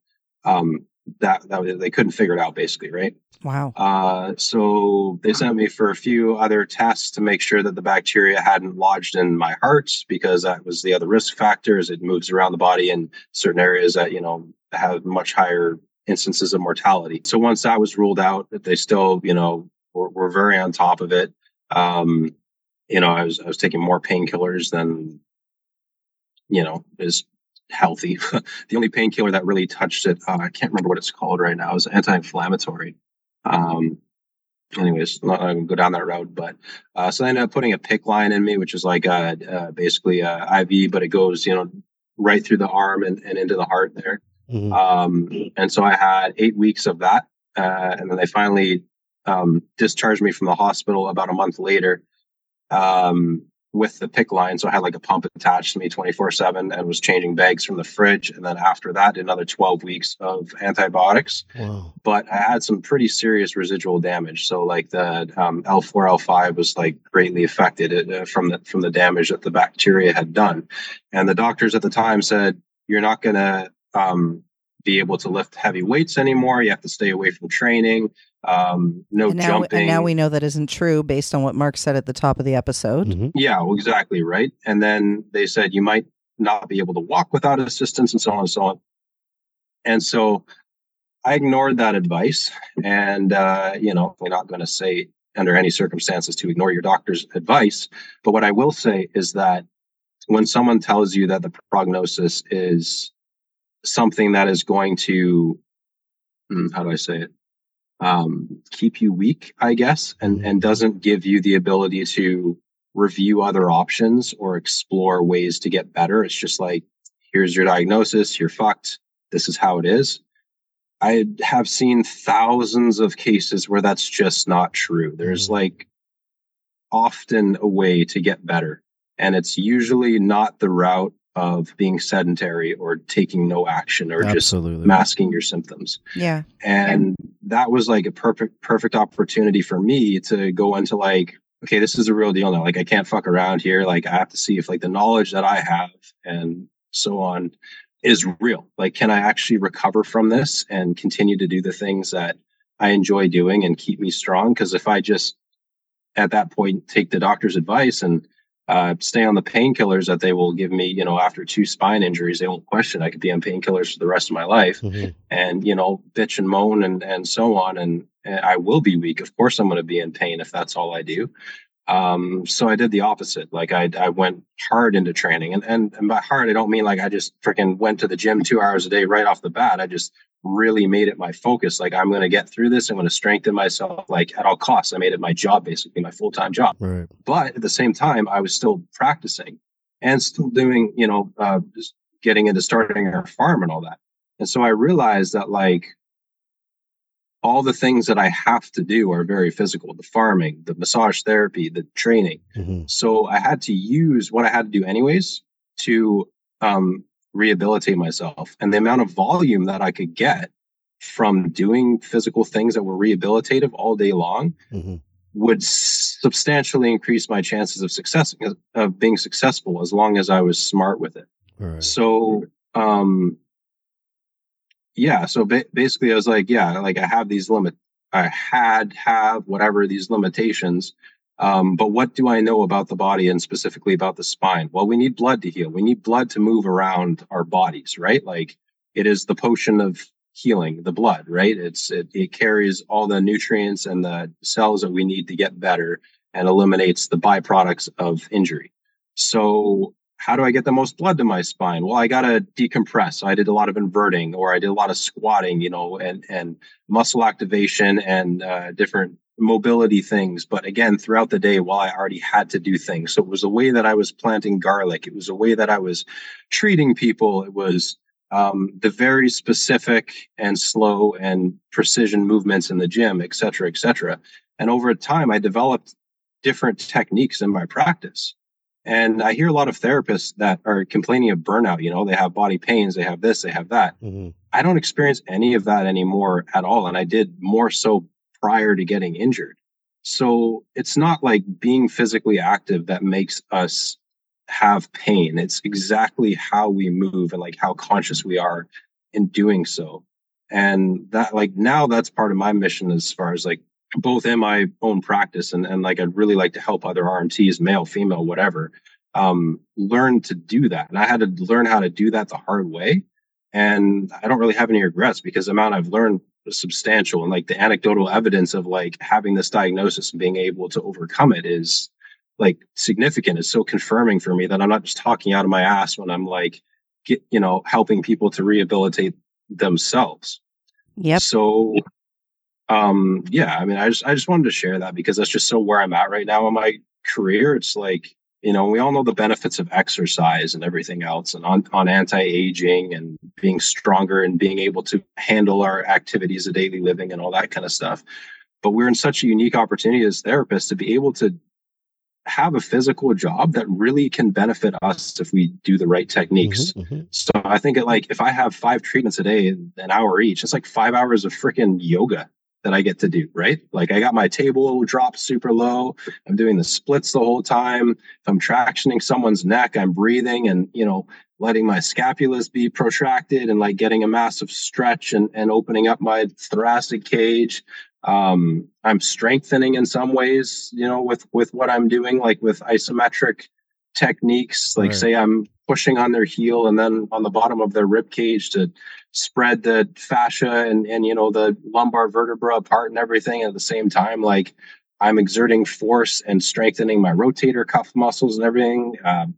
C: um, that that they couldn't figure it out, basically, right?
B: Wow.
C: Uh, so they sent me for a few other tests to make sure that the bacteria hadn't lodged in my heart because that was the other risk factors. It moves around the body in certain areas that, you know, have much higher instances of mortality. So once that was ruled out, that they still, you know, were, were very on top of it. Um, you know, I was, I was taking more painkillers than, you know, is healthy. *laughs* the only painkiller that really touched it, uh, I can't remember what it's called right now, is anti-inflammatory. Um, anyways, I'm not going to go down that road, but uh, so I ended up putting a PICC line in me, which is like a, uh, basically a IV, but it goes, you know, right through the arm and, and into the heart there. Mm-hmm. Um, and so I had eight weeks of that. Uh, and then they finally um, discharged me from the hospital about a month later. Um, with the PICC line. So I had like a pump attached to me 24 7 and was changing bags from the fridge. And then after that, another 12 weeks of antibiotics. Wow. But I had some pretty serious residual damage. So like the um, L4, L5 was like greatly affected uh, from the, from the damage that the bacteria had done. And the doctors at the time said, you're not going to um, be able to lift heavy weights anymore. You have to stay away from training. Um, no
B: and now,
C: jumping.
B: And now we know that isn't true based on what Mark said at the top of the episode.
C: Mm-hmm. Yeah, well, exactly right. And then they said you might not be able to walk without assistance, and so on and so on. And so I ignored that advice, and uh, you know, we're not going to say under any circumstances to ignore your doctor's advice. But what I will say is that when someone tells you that the prognosis is something that is going to, hmm, how do I say it? Um, keep you weak, I guess, and, mm-hmm. and doesn't give you the ability to review other options or explore ways to get better. It's just like, here's your diagnosis, you're fucked, this is how it is. I have seen thousands of cases where that's just not true. There's mm-hmm. like often a way to get better. And it's usually not the route of being sedentary or taking no action or Absolutely. just masking your symptoms.
B: Yeah.
C: And that was like a perfect perfect opportunity for me to go into like okay, this is a real deal now. Like I can't fuck around here. Like I have to see if like the knowledge that I have and so on is real. Like can I actually recover from this and continue to do the things that I enjoy doing and keep me strong because if I just at that point take the doctor's advice and uh, stay on the painkillers that they will give me, you know, after two spine injuries, they won't question. I could be on painkillers for the rest of my life mm-hmm. and, you know, bitch and moan and, and so on. And, and I will be weak. Of course, I'm going to be in pain if that's all I do. Um, so I did the opposite. Like I, I went hard into training and, and, and by hard, I don't mean like I just freaking went to the gym two hours a day right off the bat. I just really made it my focus. Like I'm going to get through this. I'm going to strengthen myself like at all costs. I made it my job, basically my full-time job.
A: Right.
C: But at the same time, I was still practicing. and still doing, you know, uh, just getting into starting our farm and all that. And so I realized that like all the things that I have to do are very physical the farming, the massage therapy, the training. Mm-hmm. So I had to use what I had to do anyways to um, rehabilitate myself. And the amount of volume that I could get from doing physical things that were rehabilitative all day long mm-hmm. would substantially increase my chances of success of being successful as long as I was smart with it. Right. So, um, yeah. So ba- basically, I was like, yeah, like I have these limit, I had have whatever these limitations. Um, but what do I know about the body and specifically about the spine? Well, we need blood to heal. We need blood to move around our bodies, right? Like it is the potion of healing, the blood, right? It's it, it carries all the nutrients and the cells that we need to get better and eliminates the byproducts of injury. So how do I get the most blood to my spine? Well, I got to decompress. I did a lot of inverting or I did a lot of squatting, you know, and, and muscle activation and uh, different mobility things. But again, throughout the day, while I already had to do things. So it was a way that I was planting garlic. It was a way that I was treating people. It was um, the very specific and slow and precision movements in the gym, et cetera, et cetera. And over time, I developed different techniques in my practice. And I hear a lot of therapists that are complaining of burnout. You know, they have body pains, they have this, they have that. Mm-hmm. I don't experience any of that anymore at all. And I did more so prior to getting injured. So it's not like being physically active that makes us have pain. It's exactly how we move and like how conscious we are in doing so. And that, like, now that's part of my mission as far as like both in my own practice and, and like I'd really like to help other RMTs, male, female, whatever, um, learn to do that. And I had to learn how to do that the hard way. And I don't really have any regrets because the amount I've learned is substantial. And like the anecdotal evidence of like having this diagnosis and being able to overcome it is like significant. It's so confirming for me that I'm not just talking out of my ass when I'm like, get, you know, helping people to rehabilitate themselves.
B: Yep.
C: So um yeah i mean i just i just wanted to share that because that's just so where i'm at right now in my career it's like you know we all know the benefits of exercise and everything else and on, on anti-aging and being stronger and being able to handle our activities of daily living and all that kind of stuff but we're in such a unique opportunity as therapists to be able to have a physical job that really can benefit us if we do the right techniques. Mm-hmm, mm-hmm. So I think it like if I have five treatments a day, an hour each, it's like five hours of freaking yoga that I get to do, right? Like I got my table dropped super low. I'm doing the splits the whole time. If I'm tractioning someone's neck, I'm breathing and, you know, letting my scapulas be protracted and like getting a massive stretch and, and opening up my thoracic cage. Um, I'm strengthening in some ways, you know, with, with what I'm doing, like with isometric techniques, like right. say I'm pushing on their heel and then on the bottom of their rib cage to spread the fascia and and you know the lumbar vertebra apart and everything at the same time like i'm exerting force and strengthening my rotator cuff muscles and everything. Um,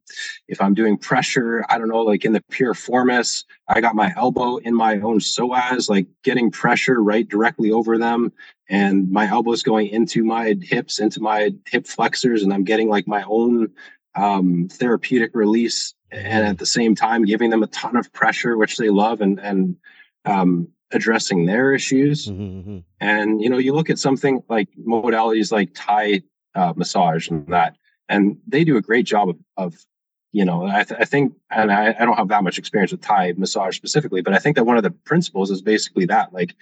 C: if i'm doing pressure i don't know like in the piriformis i got my elbow in my own psoas like getting pressure right directly over them. And my elbows going into my hips into my hip flexors and i'm getting like my own um, therapeutic release and at the same time giving them a ton of pressure, which they love, and and um, addressing their issues. Mm-hmm, mm-hmm. And you know, you look at something like modalities like Thai uh, massage and that, and they do a great job of, of you know, I, th- I think, and I, I don't have that much experience with Thai massage specifically, but I think that one of the principles is basically that, like,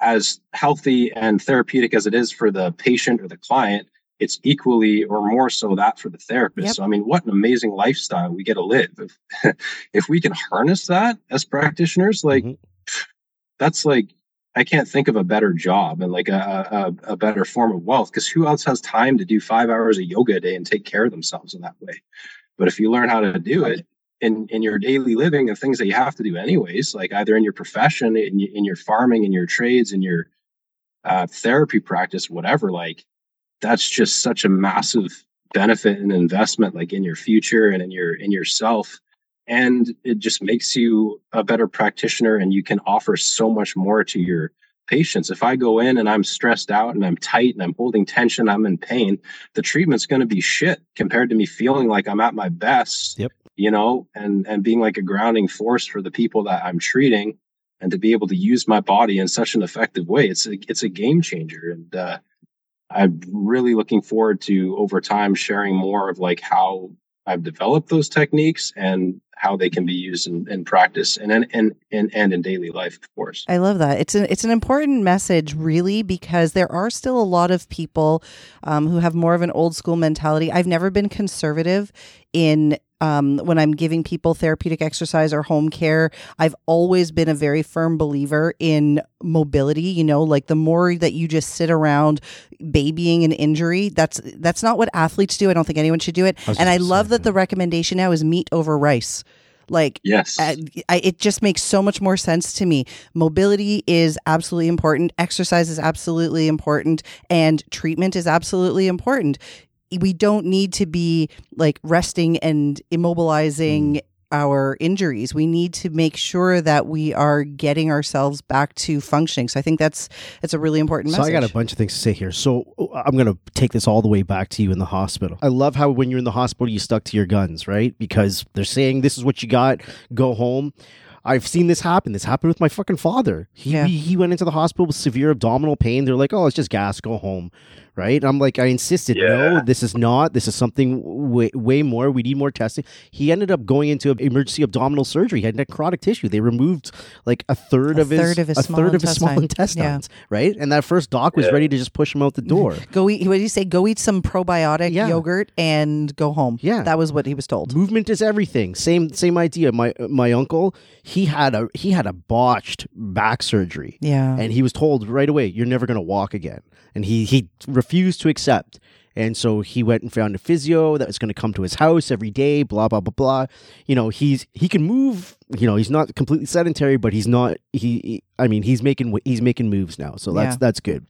C: as healthy and therapeutic as it is for the patient or the client, it's equally or more so that for the therapist. Yep. So, I mean, what an amazing lifestyle we get to live. If, *laughs* if we can harness that as practitioners, like mm-hmm. that's like, I can't think of a better job and like a, a, a better form of wealth because who else has time to do five hours of yoga a day and take care of themselves in that way? But if you learn how to do it in, in your daily living and things that you have to do anyways, like either in your profession, in, in your farming, in your trades, in your uh, therapy practice, whatever, like that's just such a massive benefit and investment like in your future and in your in yourself. And it just makes you a better practitioner and you can offer so much more to your patients. If i go in and i'm stressed out and i'm tight and i'm holding tension i'm in pain the treatment's going to be shit compared to me feeling like i'm at my best
A: yep.
C: you know, and and being like a grounding force for the people that I'm treating, and to be able to use my body in such an effective way. It's a it's a game changer, and uh, I'm really looking forward to over time sharing more of like how I've developed those techniques and how they can be used in, in practice and, and and and in daily life, of course.
B: I love that. It's an it's an important message, really, because there are still a lot of people um, who have more of an old school mentality. I've never been conservative in um, when I'm giving people therapeutic exercise or home care, I've always been a very firm believer in mobility. You know, like the more that you just sit around babying an injury, that's that's not what athletes do. I don't think anyone should do it. I and I love that the recommendation now is meat over rice. Like,
C: yes,
B: I, I, it just makes so much more sense to me. Mobility is absolutely important. Exercise is absolutely important, and treatment is absolutely important we don't need to be like resting and immobilizing mm. our injuries. We need to make sure that we are getting ourselves back to functioning. So I think that's that's a really important
A: so
B: message.
A: I got a bunch of things to say here. So uh, I'm going to take this all the way back to you in the hospital. I love how when you're in the hospital you stuck to your guns, right? Because they're saying this is what you got, go home. I've seen this happen. This happened with my fucking father. He, yeah. he, he went into the hospital with severe abdominal pain. They're like, "Oh, it's just gas. Go home." right? I'm like, I insisted, yeah. no, this is not. This is something way, way more. We need more testing. He ended up going into emergency abdominal surgery. He had necrotic tissue. They removed like a third
B: a
A: of his
B: third of his
A: a
B: small
A: third
B: intestine.
A: of his small intestines, yeah. right? And that first doc was yeah. ready to just push him out the door. *laughs*
B: go eat. What did he say? Go eat some probiotic yogurt and go home.
A: Yeah,
B: that was what he was told.
A: Movement is everything. Same same idea. My my uncle he had a he had a botched back surgery.
B: Yeah,
A: and he was told right away, you're never going to walk again and he he refused to accept. And so he went and found a physio that was going to come to his house every day, blah blah blah blah. You know, he's he can move. You know, he's not completely sedentary, but he's not. He, he I mean, he's making he's making moves now, so that's yeah. that's good.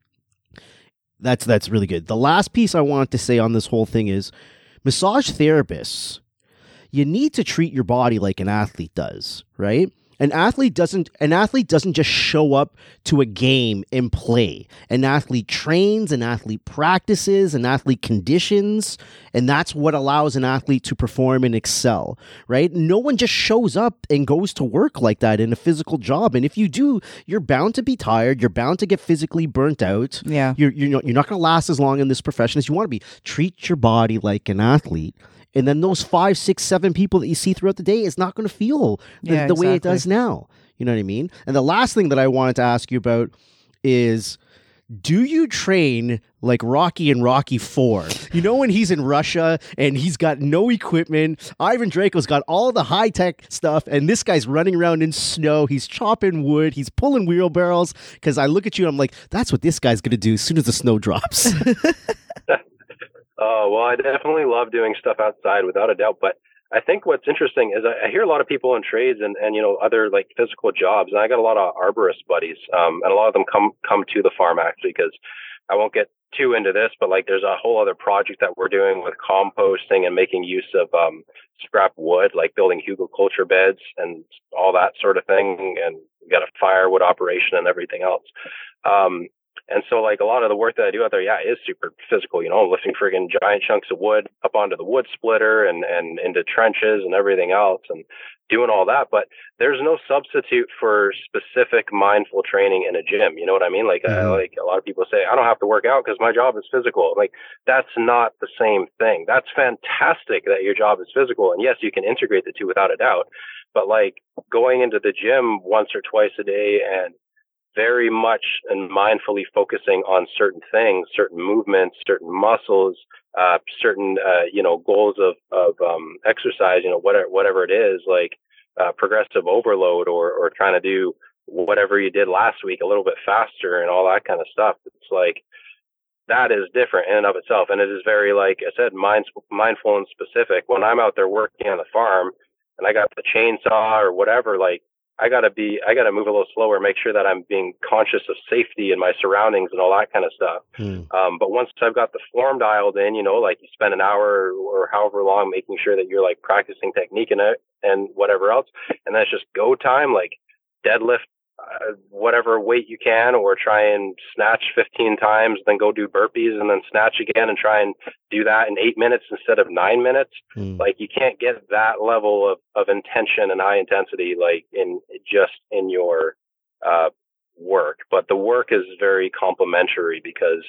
A: That's that's really good. The last piece I want to say on this whole thing is massage therapists. You need to treat your body like an athlete does, right? An athlete doesn't an athlete doesn't just show up to a game and play. An athlete trains, an athlete practices, an athlete conditions, and that's what allows an athlete to perform and excel, right? No one just shows up and goes to work like that in a physical job. And if you do, you're bound to be tired, you're bound to get physically burnt out.
B: Yeah.
A: You're you're not, you're not going to last as long in this profession as you want to be. Treat your body like an athlete and then those five, six, seven people that you see throughout the day is not going to feel the, yeah, the way it does now. You know what I mean? And the last thing that I wanted to ask you about is do you train like Rocky and Rocky 4? You know when he's in Russia and he's got no equipment, Ivan Drago's got all the high-tech stuff and this guy's running around in snow, he's chopping wood, he's pulling wheelbarrows cuz I look at you and I'm like that's what this guy's going to do as soon as the snow drops. *laughs* *laughs*
C: Oh, well, I definitely love doing stuff outside without a doubt. But I think what's interesting is I, I hear a lot of people in trades and, and, you know, other like physical jobs. And I got a lot of arborist buddies. Um, and a lot of them come, come to the farm actually because I won't get too into this, but like there's a whole other project that we're doing with composting and making use of, um, scrap wood, like building Hugo hugelkultur beds and all that sort of thing. And we got a firewood operation and everything else. Um, and so like a lot of the work that I do out there, yeah, is super physical, you know, lifting friggin' giant chunks of wood up onto the wood splitter and, and into trenches and everything else and doing all that. But there's no substitute for specific mindful training in a gym. You know what I mean? Like, mm-hmm. uh, like a lot of people say, I don't have to work out because my job is physical. Like that's not the same thing. That's fantastic that your job is physical. And yes, you can integrate the two without a doubt. But like going into the gym once or twice a day and very much and mindfully focusing on certain things, certain movements, certain muscles, uh, certain, uh, you know, goals of, of, um, exercise, you know, whatever, whatever it is, like, uh, progressive overload or, or trying to do whatever you did last week a little bit faster and all that kind of stuff. It's like, that is different in and of itself. And it is very, like I said, mind, mindful and specific. When I'm out there working on the farm and I got the chainsaw or whatever, like I gotta be, I gotta move a little slower, make sure that I'm being conscious of safety and my surroundings and all that kind of stuff. Hmm. Um, but once I've got the form dialed in, you know, like you spend an hour or however long making sure that you're like practicing technique and it and whatever else, and then it's just go time, like deadlift uh, whatever weight you can, or try and snatch 15 times, then go do burpees, and then snatch again, and try and do that in eight minutes instead of nine minutes.
A: Mm.
C: Like you can't get that level of of intention and high intensity like in just in your uh, work, but the work is very complementary because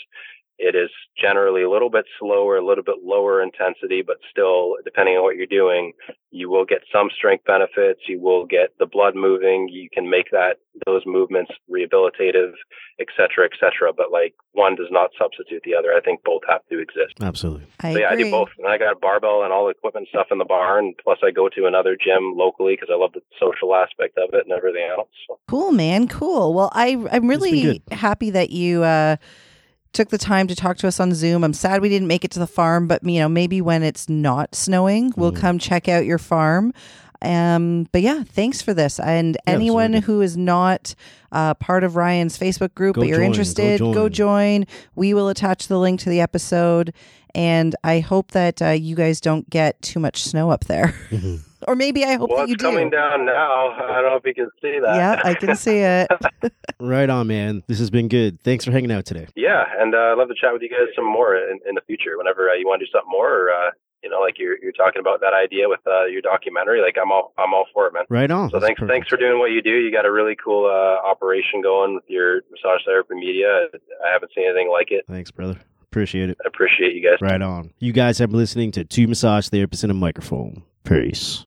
C: it is generally a little bit slower, a little bit lower intensity, but still, depending on what you're doing, you will get some strength benefits. You will get the blood moving. You can make that those movements rehabilitative, et cetera, et cetera. But like one does not substitute the other. I think both have to exist.
A: Absolutely.
B: I
C: So yeah, I do both. And I got a barbell and all the equipment stuff in the barn. Plus, I go to another gym locally because I love the social aspect of it and everything else. So.
B: Cool, man. Cool. Well, I I'm really happy that you uh, took the time to talk to us on Zoom. I'm sad we didn't make it to the farm, but you know maybe when it's not snowing, we'll
A: Mm.
B: come check out your farm. Um, but yeah, thanks for this. And
A: Yeah,
B: anyone
A: absolutely.
B: who is not uh, part of Ryan's Facebook group,
A: Go
B: but you're
A: join,
B: interested, go
A: join.
B: join. We will attach the link to the episode. And I hope that uh, you guys don't get too much snow up there.
A: Mhm.
B: Or maybe I hope
C: Well,
B: that you
C: it's coming
B: do.
C: down now. I don't know if you can see that.
B: Yeah, I can see it. *laughs*
A: Right on, man. This has been good. Thanks for hanging out today.
C: Yeah, and uh, I'd love to chat with you guys some more in, in the future. Whenever uh, you want to do something more, or uh, you know, like you're you're talking about that idea with uh, your documentary. Like I'm all I'm all for it, man.
A: Right on.
C: So
A: That's
C: thanks
A: perfect.
C: thanks for doing what you do. You got a really cool uh, operation going with your massage therapy media. I haven't seen anything like it.
A: Thanks, brother. Appreciate it.
C: I appreciate you guys.
A: Right on. You guys have been listening to Two Massage Therapists in a Microphone. Peace.